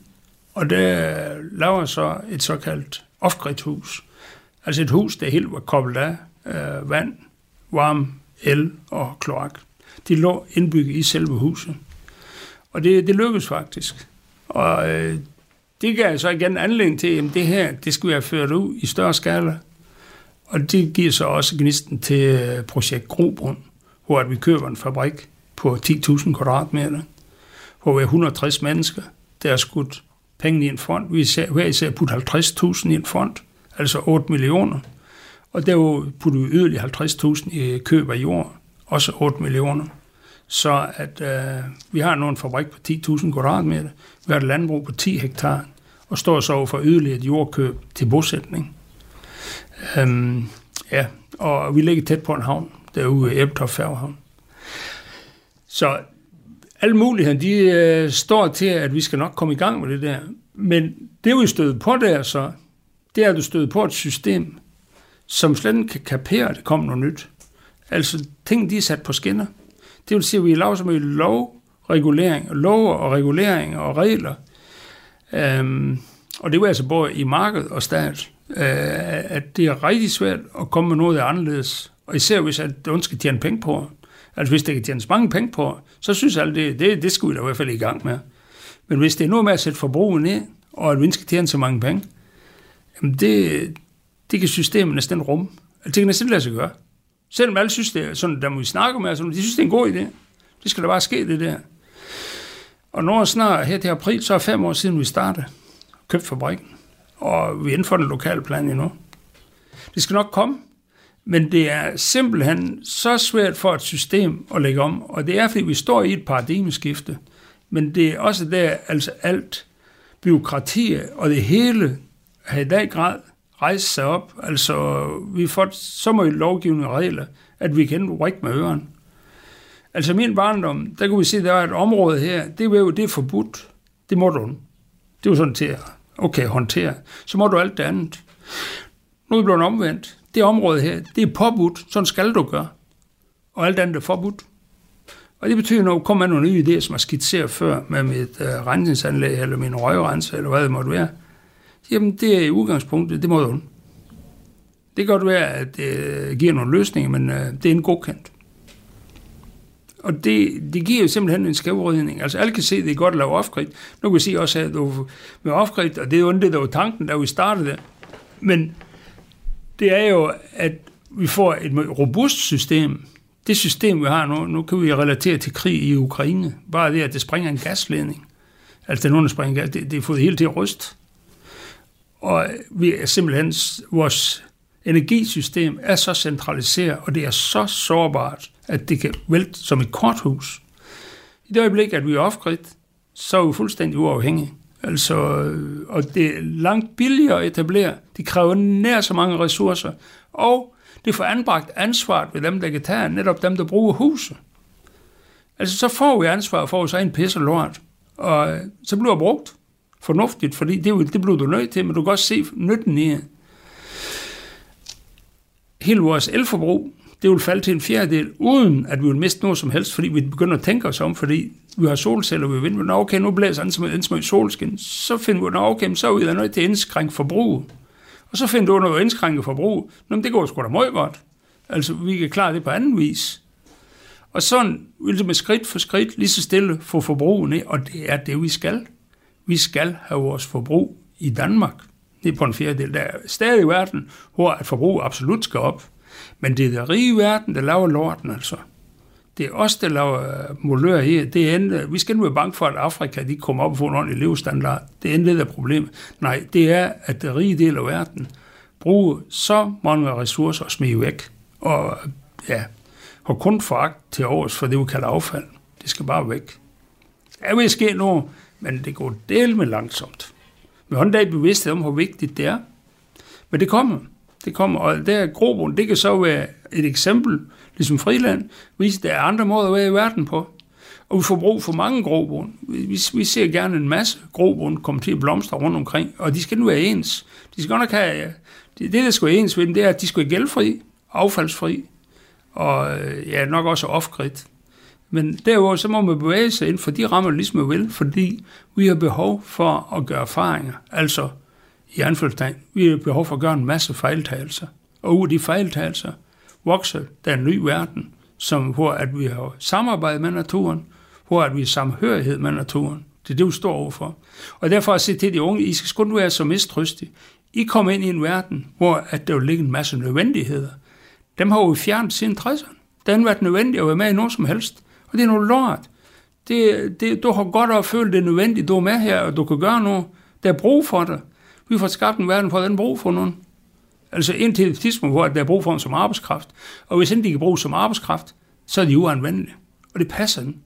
Og der laver så et såkaldt off hus Altså et hus, der helt var koblet af øh, vand, varme, el og kloak. De lå indbygget i selve huset. Og det, det lykkedes faktisk. Og øh, det gav så igen anledning til, at det her, det skulle jeg ført ud i større skala. Og det giver så også gnisten til øh, projekt Grobund, hvor vi køber en fabrik på 10.000 kvadratmeter, hvor er 160 mennesker, der har skudt penge i en fond. Vi ser, hver især putte 50.000 i en fond, altså 8 millioner. Og der putte vi yderligere 50.000 i køb af jord, også 8 millioner. Så at øh, vi har nu en fabrik på 10.000 kvadratmeter, vi har et landbrug på 10 hektar, og står så over for yderligere et jordkøb til bosætning. Øhm, ja, og vi ligger tæt på en havn, derude i Ebtoft Færgehavn. Så alle muligheder, de øh, står til, at vi skal nok komme i gang med det der. Men det, vi støder på der så, det er, at du støder på et system, som slet ikke kan kapere, at det kommer noget nyt. Altså, ting, de er sat på skinner. Det vil sige, at vi laver så mye lovregulering, lov og regulering og regler. Øhm, og det var altså både i marked og stat, øh, at det er rigtig svært at komme med noget, der er anderledes. Og især hvis at nogen skal tjene penge på. Altså hvis det kan tjene mange penge på, så synes alle det, det, det skal vi da i hvert fald i gang med. Men hvis det er noget med at sætte forbruget ned, og at vi skal tjene så mange penge, jamen det, det kan systemet næsten rum. Altså, det kan næsten lade sig gøre. Selvom alle synes, det er sådan, der må vi snakke med, altså, de synes, det er en god idé. Det skal da bare ske, det der. Og når snart her til april, så er fem år siden, vi startede købt fabrikken. Og vi er inden for den lokale plan endnu. Det skal nok komme, men det er simpelthen så svært for et system at lægge om. Og det er, fordi vi står i et paradigmeskifte. Men det er også der, altså alt byråkrati og det hele har i dag grad rejse sig op. Altså, vi får så meget lovgivende regler, at vi kan rykke med øren. Altså min barndom, der kunne vi se, at der er et område her, det er jo det er forbudt. Det må du. Det er jo sådan til at okay, håndtere. Så må du alt det andet. Nu er det blevet omvendt. Det område her, det er påbudt. Sådan skal du gøre. Og alt andet er forbudt. Og det betyder, når du kommer med nogle nye idéer, som jeg skitseret før med mit uh, rensningsanlæg, eller min røgrense, eller hvad det måtte være, Jamen, det er i udgangspunktet, det må du. Det kan godt være, at det øh, giver nogle løsninger, men øh, det er en godkendt. Og det, det giver jo simpelthen en skævrydning. Altså alle kan se, at det er godt at lave offgrid. Nu kan vi se også, at du med off og det er jo det, der var tanken, da vi startede Men det er jo, at vi får et robust system. Det system, vi har nu, nu kan vi relatere til krig i Ukraine. Bare det, at det springer en gasledning. Altså, det er nogen, der springer gas, det, det er fået helt til ryst. Og vi er simpelthen, vores energisystem er så centraliseret, og det er så sårbart, at det kan vælte som et korthus. I det øjeblik, at vi er off så er vi fuldstændig uafhængige. Altså, øh, og det er langt billigere at etablere. De kræver nær så mange ressourcer. Og det får anbragt ansvaret ved dem, der kan tage, netop dem, der bruger huset. Altså, så får vi ansvar for så en pisse lort. Og øh, så bliver det brugt fornuftigt, fordi det, det bliver du nødt til, men du kan også se nytten i Hele vores elforbrug, det vil falde til en fjerdedel, uden at vi vil miste noget som helst, fordi vi begynder at tænke os om, fordi vi har solceller, vi vil Nå, okay, nu blæser den som en solskin. Så finder vi, nå, okay, så er vi nødt til at indskrænke forbrug. Og så finder du noget indskrænket indskrænke forbrug. Nå, men det går sgu da meget godt. Altså, vi kan klare det på anden vis. Og sådan vil det med skridt for skridt lige så stille få forbruget ned, og det er det, vi skal. Vi skal have vores forbrug i Danmark. Det er på en fjerdedel. Der er stadig i verden, hvor at forbrug absolut skal op. Men det er den rige verden, der laver lorten altså. Det er os, der laver øh, molør her. Det er endda, øh, vi skal nu være bange for, at Afrika de kommer op og får en ordentlig levestandard. Det er endda det problemet. Nej, det er, at den rige del af verden bruger så mange ressourcer og smider væk. Og øh, ja, har kun foragt til års for det, vi kalder affald. Det skal bare væk. Der vil ske noget, men det går del med langsomt. Men en dag bevidsthed om, hvor vigtigt det er. Men det kommer. Det kommer, og der er grobund. Det kan så være et eksempel, ligesom friland, hvis der er andre måder at være i verden på. Og vi får brug for mange grobund. Vi, vi ser gerne en masse grobund komme til at blomstre rundt omkring, og de skal nu være ens. De skal nok have, det, det der skal være ens ved dem, det er, at de skal være gældfri, affaldsfri, og øh, ja, nok også off-grid. Men derudover så må man bevæge sig ind for de rammer, ligesom man vil, fordi vi har behov for at gøre erfaringer. Altså, i anfølgelsestegn, vi har behov for at gøre en masse fejltagelser. Og ud af de fejltagelser vokser der en ny verden, som, hvor at vi har samarbejde med naturen, hvor at vi har samhørighed med naturen. Det er det, vi står overfor. Og derfor at sige til de unge, I skal kun være så mistrystige. I kommer ind i en verden, hvor at der vil ligge en masse nødvendigheder. Dem har vi fjernet siden 60'erne. Det har været nødvendigt at være med i noget som helst. Og det er noget lort. Det, det, du har godt at føle, det er nødvendigt, du er med her, og du kan gøre noget. Der er brug for dig. Vi får skabt en verden, hvor der er brug for nogen. Altså indtil et tidspunkt, hvor der er brug for dem som arbejdskraft. Og hvis ikke de kan bruges som arbejdskraft, så er de uanvendelige. Og det passer den.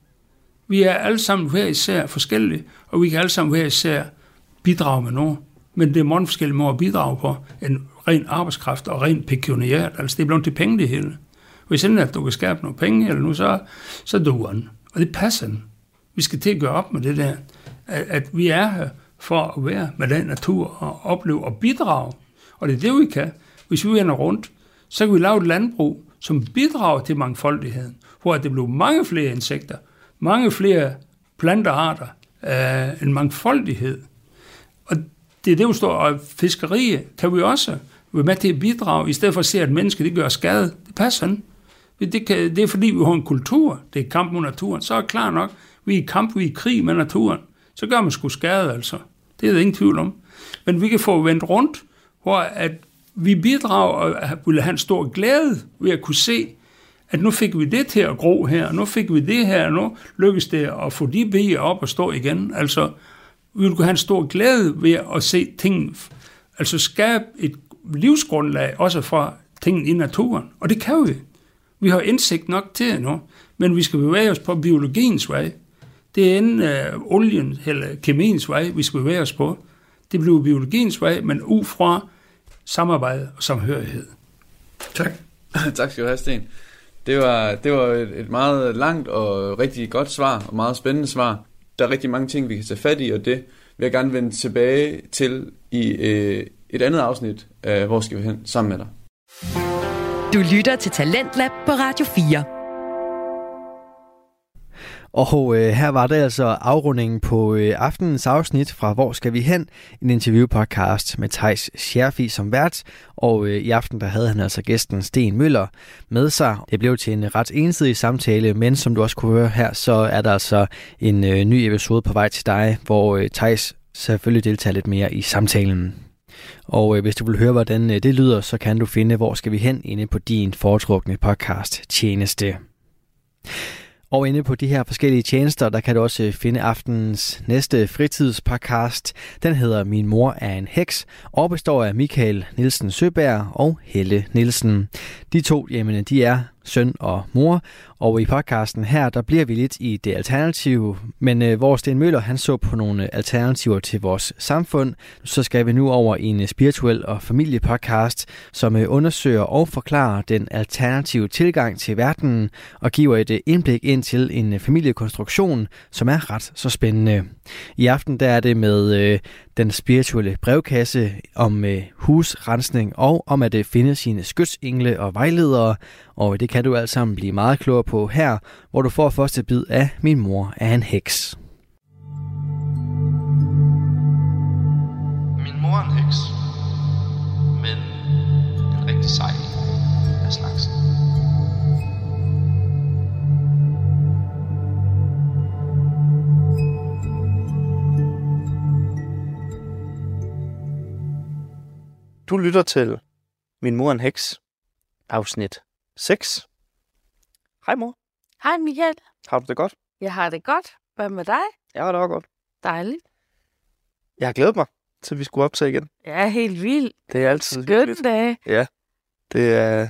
Vi er alle sammen hver især forskellige, og vi kan alle sammen hver især bidrage med noget. Men det er mange forskellige måder at bidrage på, en ren arbejdskraft og ren pekuniært. Altså det er blevet til penge det hele. Hvis ikke at du kan skabe nogle penge, eller nu, så, så duer den. Og det passer den. Vi skal til at gøre op med det der, at, at vi er her for at være med den natur og opleve og bidrage. Og det er det, vi kan. Hvis vi vender rundt, så kan vi lave et landbrug, som bidrager til mangfoldigheden, hvor det bliver mange flere insekter, mange flere plantearter, øh, en mangfoldighed. Og det er det, vi står, og fiskeri kan vi også være med til at bidrage, i stedet for at se, at mennesker det gør skade. Det passer ikke. Det, kan, det er fordi, vi har en kultur, det er kamp mod naturen. Så er det klar nok, vi er i kamp, vi er i krig med naturen. Så gør man sgu skade, altså. Det er der ingen tvivl om. Men vi kan få vendt rundt, hvor at vi bidrager og ville have en stor glæde ved at kunne se, at nu fik vi det til at gro her, og nu fik vi det her, og nu lykkedes det at få de bier op og stå igen. Altså, vi vil kunne have en stor glæde ved at se tingene, altså skabe et livsgrundlag også fra tingene i naturen. Og det kan vi. Vi har indsigt nok til det nu, men vi skal bevæge os på biologiens vej. Det er enten uh, olien eller kemiens vej, vi skal bevæge os på. Det bliver biologiens vej, men ud fra samarbejde og samhørighed. Tak. tak skal du have, Sten. Det var, det var et, et meget langt og rigtig godt svar, og meget spændende svar. Der er rigtig mange ting, vi kan tage fat i, og det vil jeg gerne vende tilbage til i øh, et andet afsnit af Hvor skal vi hen sammen med dig. Du lytter til Talentlab på Radio 4. Og øh, her var det altså afrundingen på øh, aftenens afsnit fra Hvor skal vi hen? En interviewpodcast med Tejs Scherfi som vært. Og øh, i aften der havde han altså gæsten Sten Møller med sig. Det blev til en ret ensidig samtale, men som du også kunne høre her, så er der altså en øh, ny episode på vej til dig, hvor øh, Tejs selvfølgelig deltager lidt mere i samtalen. Og øh, hvis du vil høre, hvordan øh, det lyder, så kan du finde Hvor skal vi hen inde på din foretrukne podcast tjeneste. Og inde på de her forskellige tjenester, der kan du også øh, finde aftenens næste fritidspodcast. Den hedder Min mor er en heks og består af Michael Nielsen Søberg og Helle Nielsen. De to, jamen, de er søn og mor. Og i podcasten her, der bliver vi lidt i det alternative, men øh, hvor Sten Møller han så på nogle øh, alternativer til vores samfund, så skal vi nu over i en øh, spirituel og familiepodcast, som øh, undersøger og forklarer den alternative tilgang til verden og giver et øh, indblik ind til en familiekonstruktion, som er ret så spændende. I aften der er det med øh, den spirituelle brevkasse om øh, husrensning og om at øh, finde sine skytsengle og vejledere, og det kan du alt sammen blive meget klogere på her, hvor du får første bid af Min mor er en heks. Min mor er en heks, men en rigtig sej Du lytter til Min mor en heks, afsnit 6. Hej mor, Hej Michael. har du det godt? Jeg har det godt. Hvad med dig? Ja, det var godt. Dejligt. Jeg har glædet mig til, vi skulle optage igen. Jeg er helt vild. Det er altid Skøn dag. Det er,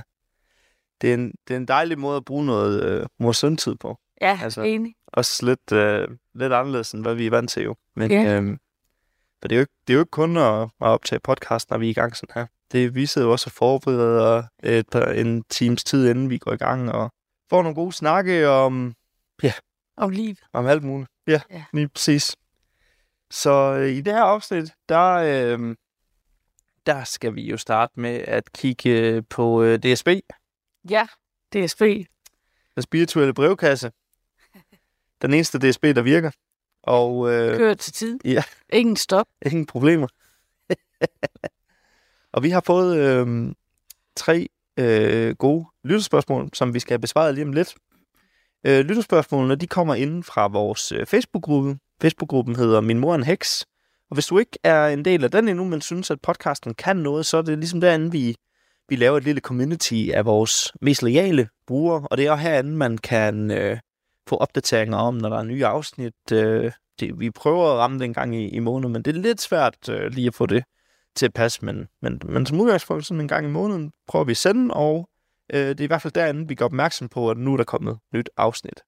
det, er en, det er en dejlig måde at bruge noget øh, mor-søn-tid på. Ja, Altså- enig. også lidt, øh, lidt anderledes, end hvad vi er vant til jo. Men Ja. øh, for det, er jo ikke, det er jo ikke kun at, at optage podcast, når vi er i gang sådan her. Det, vi sidder jo også og forbereder et par, en times tid, inden vi går i gang, og får nogle gode snakke om, Om livet. om alt muligt. Ja, Ja. ja. lige præcis. Så øh, i det her afsnit, der, øh, der skal vi jo starte med at kigge øh, på øh, DSB, Ja, DSB. den spirituelle brevkasse. Den eneste DSB, der virker. Og øh, Kører til tid. ja. Ingen stop. ingen problemer. og vi har fået øh, tre øh, gode lytterspørgsmål, som vi skal have besvaret lige om lidt. Øh, lytterspørgsmålene, de kommer inden fra vores øh, Facebook-gruppe. Facebook-gruppen hedder Min Mor en Heks. Og hvis du ikke er en del af den endnu, men synes, at podcasten kan noget, så er det ligesom derinde, vi, vi laver et lille community af vores mest loyale brugere. Og det er herinde, man kan øh, få opdateringer om, når der er nye afsnit. Øh, det, vi prøver at ramme det en gang i, i måneden, men det er lidt svært øh, lige at få det til at passe. Men, men, men som udgangspunkt, sådan en gang i måneden, prøver vi at sende, og øh, det er i hvert fald derinde, vi gør opmærksom på, at nu er der kommet nyt afsnit.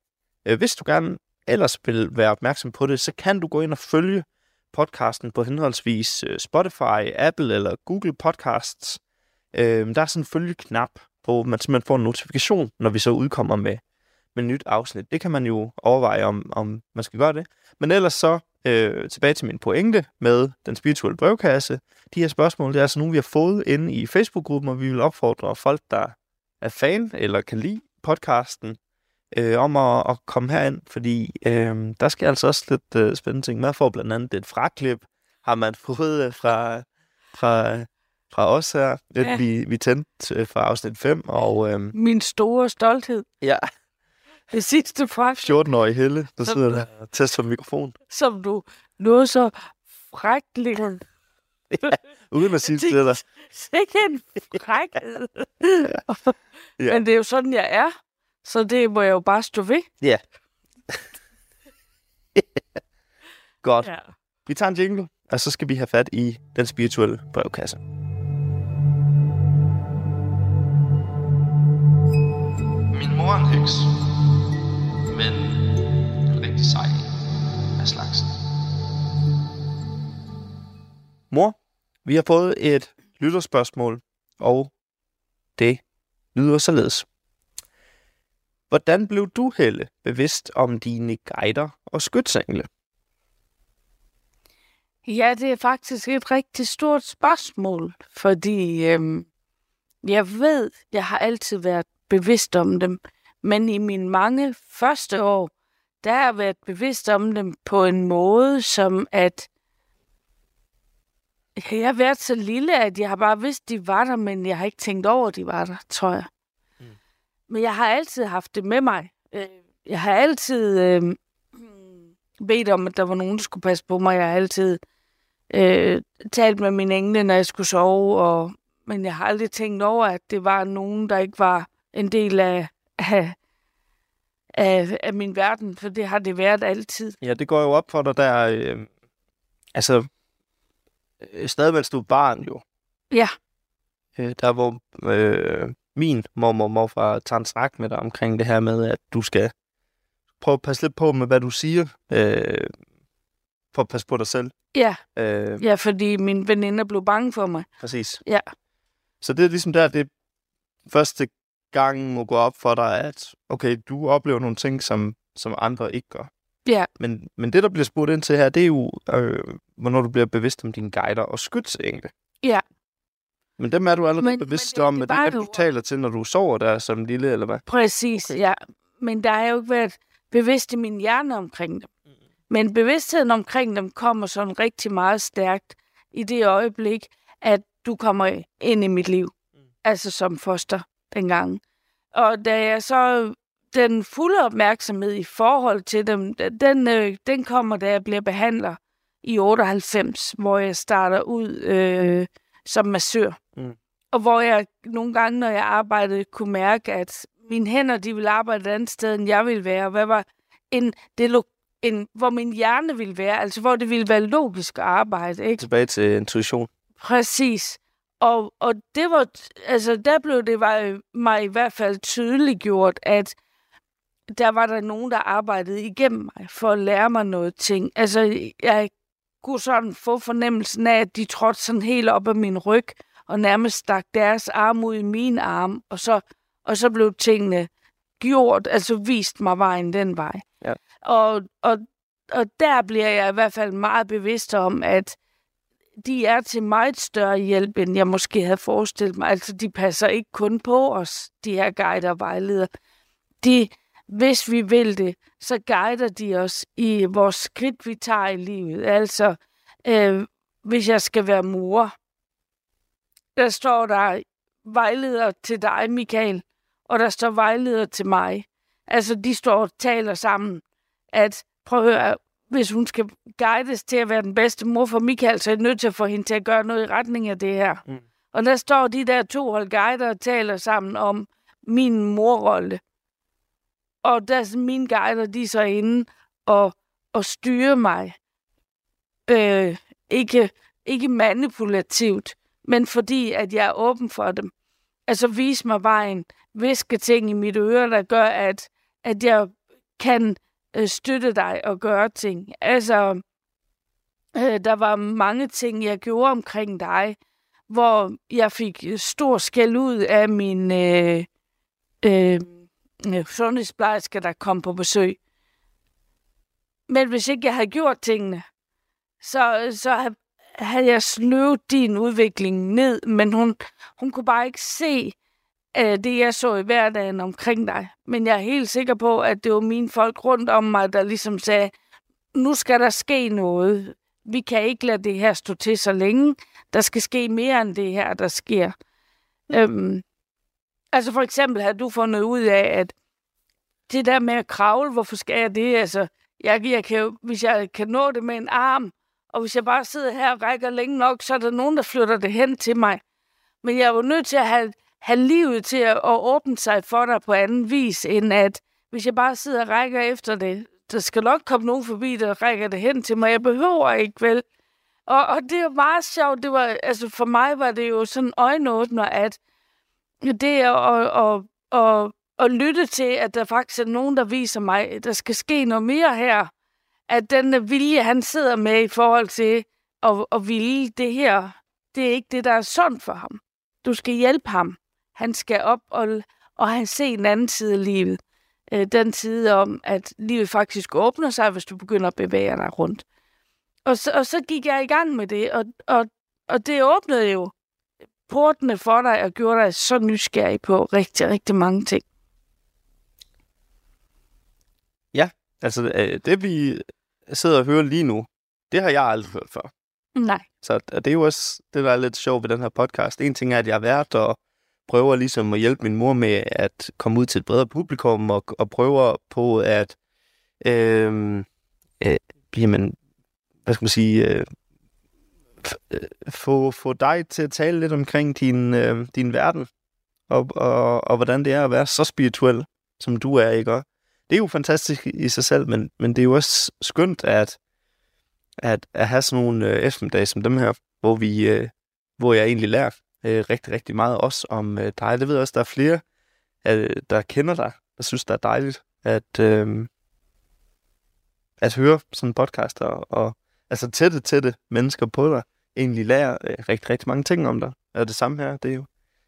Øh, hvis du gerne ellers vil være opmærksom på det, så kan du gå ind og følge podcasten på henholdsvis øh, Spotify, Apple eller Google Podcasts. Øh, der er sådan en følgeknap, hvor man simpelthen får en notifikation, når vi så udkommer med, med nyt afsnit. Det kan man jo overveje, om, om man skal gøre det. Men ellers så øh, tilbage til min pointe med den spirituelle brevkasse. De her spørgsmål, det er altså nogle, vi har fået inde i Facebook-gruppen, og vi vil opfordre folk, der er fan eller kan lide podcasten, øh, om at, at komme herind, fordi øh, der skal altså også lidt øh, spændende ting med for. Blandt andet et fraklip har man fået øh, fra, fra, fra os her, lidt ja. vi, vi tændte øh, fra afsnit 5, og øh, Min store stolthed. ja, Det sidste frak, 14-årige Helle, der sidder der og tester mikrofon, som du nåede så frækligt. uden at sige det til dig. Sikke en frækhed. Ja. Men det er jo sådan, jeg er. Så det må jeg jo bare stå ved. Godt. Ja. Vi tager en jingle, og så skal vi have fat i den spirituelle brevkasse. Rigtig sej af slagsen. Mor, vi har fået et lytterspørgsmål, og det lyder således. Hvordan blev du, Helle, bevidst om dine guider og skytsengle? Ja, det er faktisk et rigtig stort spørgsmål, fordi øhm, jeg ved, jeg har altid været bevidst om dem, men i mine mange første år, der har været bevidst om dem på en måde, som at jeg har været så lille, at jeg har bare vidst, de var der, men jeg har ikke tænkt over, at de var der, tror jeg. Mm. Men jeg har altid haft det med mig. Øh, Jeg har altid øh, bedt om, at der var nogen, der skulle passe på mig. Jeg har altid øh, talt med mine engle, når jeg skulle sove, og, men jeg har aldrig tænkt over, at det var nogen, der ikke var en del af, af, af, af min verden, for det har det været altid. Ja, det går jo op for dig der, øh, altså, øh, stadig mens du er barn jo. Ja. Øh, der hvor øh, min mormor og morfar tager en snak med dig omkring det her med, at du skal prøve at passe lidt på med, hvad du siger, øh, for at passe på dig selv. Ja, Øh, ja fordi mine veninder blev bange for mig. Præcis. Ja. Så det er ligesom der, det første gang må gå op for dig, at okay, du oplever nogle ting, som, som andre ikke gør. Ja. Men, men det, der bliver spurgt ind til her, det er jo, øh, hvornår du bliver bevidst om dine guider og skytsengle. Ja. Men dem er du allerede Men- bevidst men det- om, det at det dem, jo- du taler til, når du sover der som lille, eller hvad? Præcis, okay. ja. Men der har jeg jo ikke været bevidst i min hjerne omkring dem. Men bevidstheden omkring dem kommer sådan rigtig meget stærkt i det øjeblik, at du kommer ind i mit liv. Mm. Altså som foster dengang. Og da jeg så den fulde opmærksomhed i forhold til dem, den, øh, den kommer, da jeg bliver behandler i 98, hvor jeg starter ud øh, som massør. Mm. Og hvor jeg nogle gange, når jeg arbejdede, kunne mærke, at mine hænder, de ville arbejde et andet sted, end jeg ville være. Hvad var en, det, lo- en, hvor min hjerne ville være, altså hvor det ville være logisk at arbejde, ikke? Tilbage til intuition. Præcis. Og, og det var, altså der blev det var, mig i hvert fald tydeligt gjort, at der var der nogen, der arbejdede igennem mig for at lære mig noget ting. Altså, jeg kunne sådan få fornemmelsen af, at de trådte sådan helt op af min ryg, og nærmest stak deres arm ud i min arm, og så, og så blev tingene gjort, altså vist mig vejen den vej. Ja. Og, og, og der bliver jeg i hvert fald meget bevidst om, at de er til meget større hjælp, end jeg måske havde forestillet mig. Altså, de passer ikke kun på os, de her guider og vejledere. De, hvis vi vil det, så guider de os i vores skridt, vi tager i livet. Altså, øh, hvis jeg skal være mor, der står der vejleder til dig, Michael, og der står vejleder til mig. Altså, de står og taler sammen, at prøv at høre, hvis hun skal guides til at være den bedste mor for Michael, så er jeg nødt til at få hende til at gøre noget i retning af det her. Mm. Og der står de der to hold guider og taler sammen om min morrolle. Og der er mine guider, de er så inde og, og styrer mig. Øh, ikke, ikke manipulativt, men fordi, at jeg er åben for dem. Altså vise mig vejen, viske ting i mit øre, der gør, at, at jeg kan øh, støtte dig og gøre ting. Altså, øh, der var mange ting, jeg gjorde omkring dig, hvor jeg fik øh, stor skæld ud af min øh, øh, øh, sundhedsplejerske, der kom på besøg. Men hvis ikke jeg havde gjort tingene, så, så havde jeg sløvet din udvikling ned, men hun, hun kunne bare ikke se øh, det, jeg så i hverdagen omkring dig. Men jeg er helt sikker på, at det var mine folk rundt om mig, der ligesom sagde, nu skal der ske noget. Vi kan ikke lade det her stå til så længe. Der skal ske mere end det her, der sker. Øhm, altså for eksempel har du fundet ud af, at det der med at kravle, hvorfor skal jeg det? Altså, jeg, jeg kan jo, hvis jeg kan nå det med en arm, og hvis jeg bare sidder her og rækker længe nok, så er der nogen, der flytter det hen til mig. Men jeg er jo nødt til at have, have livet til at, at åbne sig for dig på anden vis, end at hvis jeg bare sidder og rækker efter det, der skal nok komme nogen forbi, der rækker det hen til mig. Jeg behøver ikke, vel? Og, og det er meget sjovt. Det var, altså for mig var det jo sådan øjenåbner, at det at, at, at, at, at lytte til, at der faktisk er nogen, der viser mig, at der skal ske noget mere her. At den vilje, han sidder med i forhold til at, at ville det her, det er ikke det, der er sundt for ham. Du skal hjælpe ham. Han skal op og, og han se en anden side af livet. Øh, den side om, at livet faktisk åbner sig, hvis du begynder at bevæge dig rundt. Og så, og så gik jeg i gang med det, og, og, og det åbnede jo portene for dig og gjorde dig så nysgerrig på rigtig, rigtig mange ting. Ja, altså øh, det vi sidder og hører lige nu, det har jeg aldrig hørt før. Nej. Så det er jo også det, der er lidt sjovt ved den her podcast. En ting er, at jeg har været og prøver ligesom at hjælpe min mor med at komme ud til et bredere publikum og, og prøver på at øhm, øh, øh, man, hvad skal man sige, øh, øh, få, få dig til at tale lidt omkring din, øh, din verden og, og, og hvordan det er at være så spirituel, som du er, ikke? Og det er jo fantastisk i sig selv, men, men det er jo også skønt at, at, at have sådan nogle øh, eftermiddage som dem her, hvor, vi, øh, hvor jeg egentlig lærer øh, rigtig, rigtig meget også om øh, dig. Det ved jeg også, der er flere, øh, der kender dig, der synes, det er dejligt at, øh, at høre sådan en podcast, og, og altså tætte, tætte mennesker på dig, egentlig lærer øh, rigtig, rigtig mange ting om dig. Og det samme her, det er jo,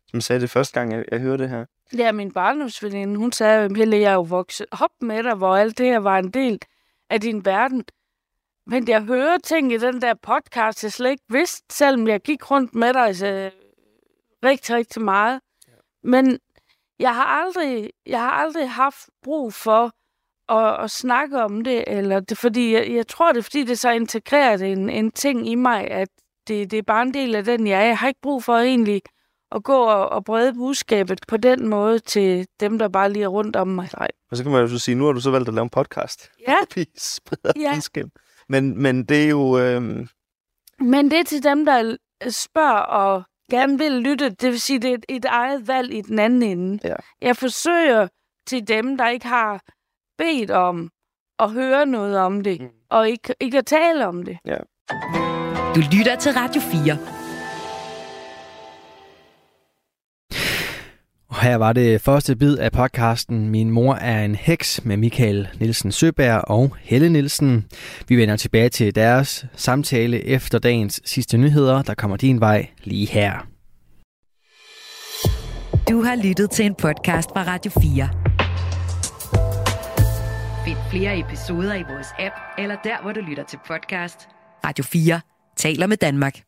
som jeg sagde det første gang, jeg, jeg hørte det her. Ja, min barndomsveninde, hun sagde, at Pelle, jeg er jo vokset op med dig, hvor alt det her var en del af din verden. Men jeg hører ting i den der podcast, jeg slet ikke vidste, selvom jeg gik rundt med dig så rigtig, rigtig meget. Ja. Men jeg har aldrig, jeg har aldrig haft brug for at, at snakke om det, eller det, fordi jeg, jeg tror, det er, fordi det så integreret en, en ting i mig, at det, det er bare en del af den, jeg er. Jeg har ikke brug for egentlig at gå og, og brede budskabet på den måde til dem, der bare lige er rundt om mig. Nej. Og så kan man jo så sige, nu har du så valgt at lave en podcast. Ja. Vi spreder Ja. budskab. Men, men det er jo... Øh, Men det er til dem, der spørger og gerne vil lytte. Det vil sige, det er et, et eget valg i den anden ende. Ja. Jeg forsøger til dem, der ikke har bedt om at høre noget om det, mm. og ikke, ikke at tale om det. ja. Du lytter til Radio 4. Og her var det første bid af podcasten Min mor er en heks med Michael Nielsen Søberg og Helle Nielsen. Vi vender tilbage til deres samtale efter dagens sidste nyheder, der kommer din vej lige her. Du har lyttet til en podcast fra Radio 4. Find flere episoder i vores app, eller der, hvor du lytter til podcast. Radio 4 taler med Danmark.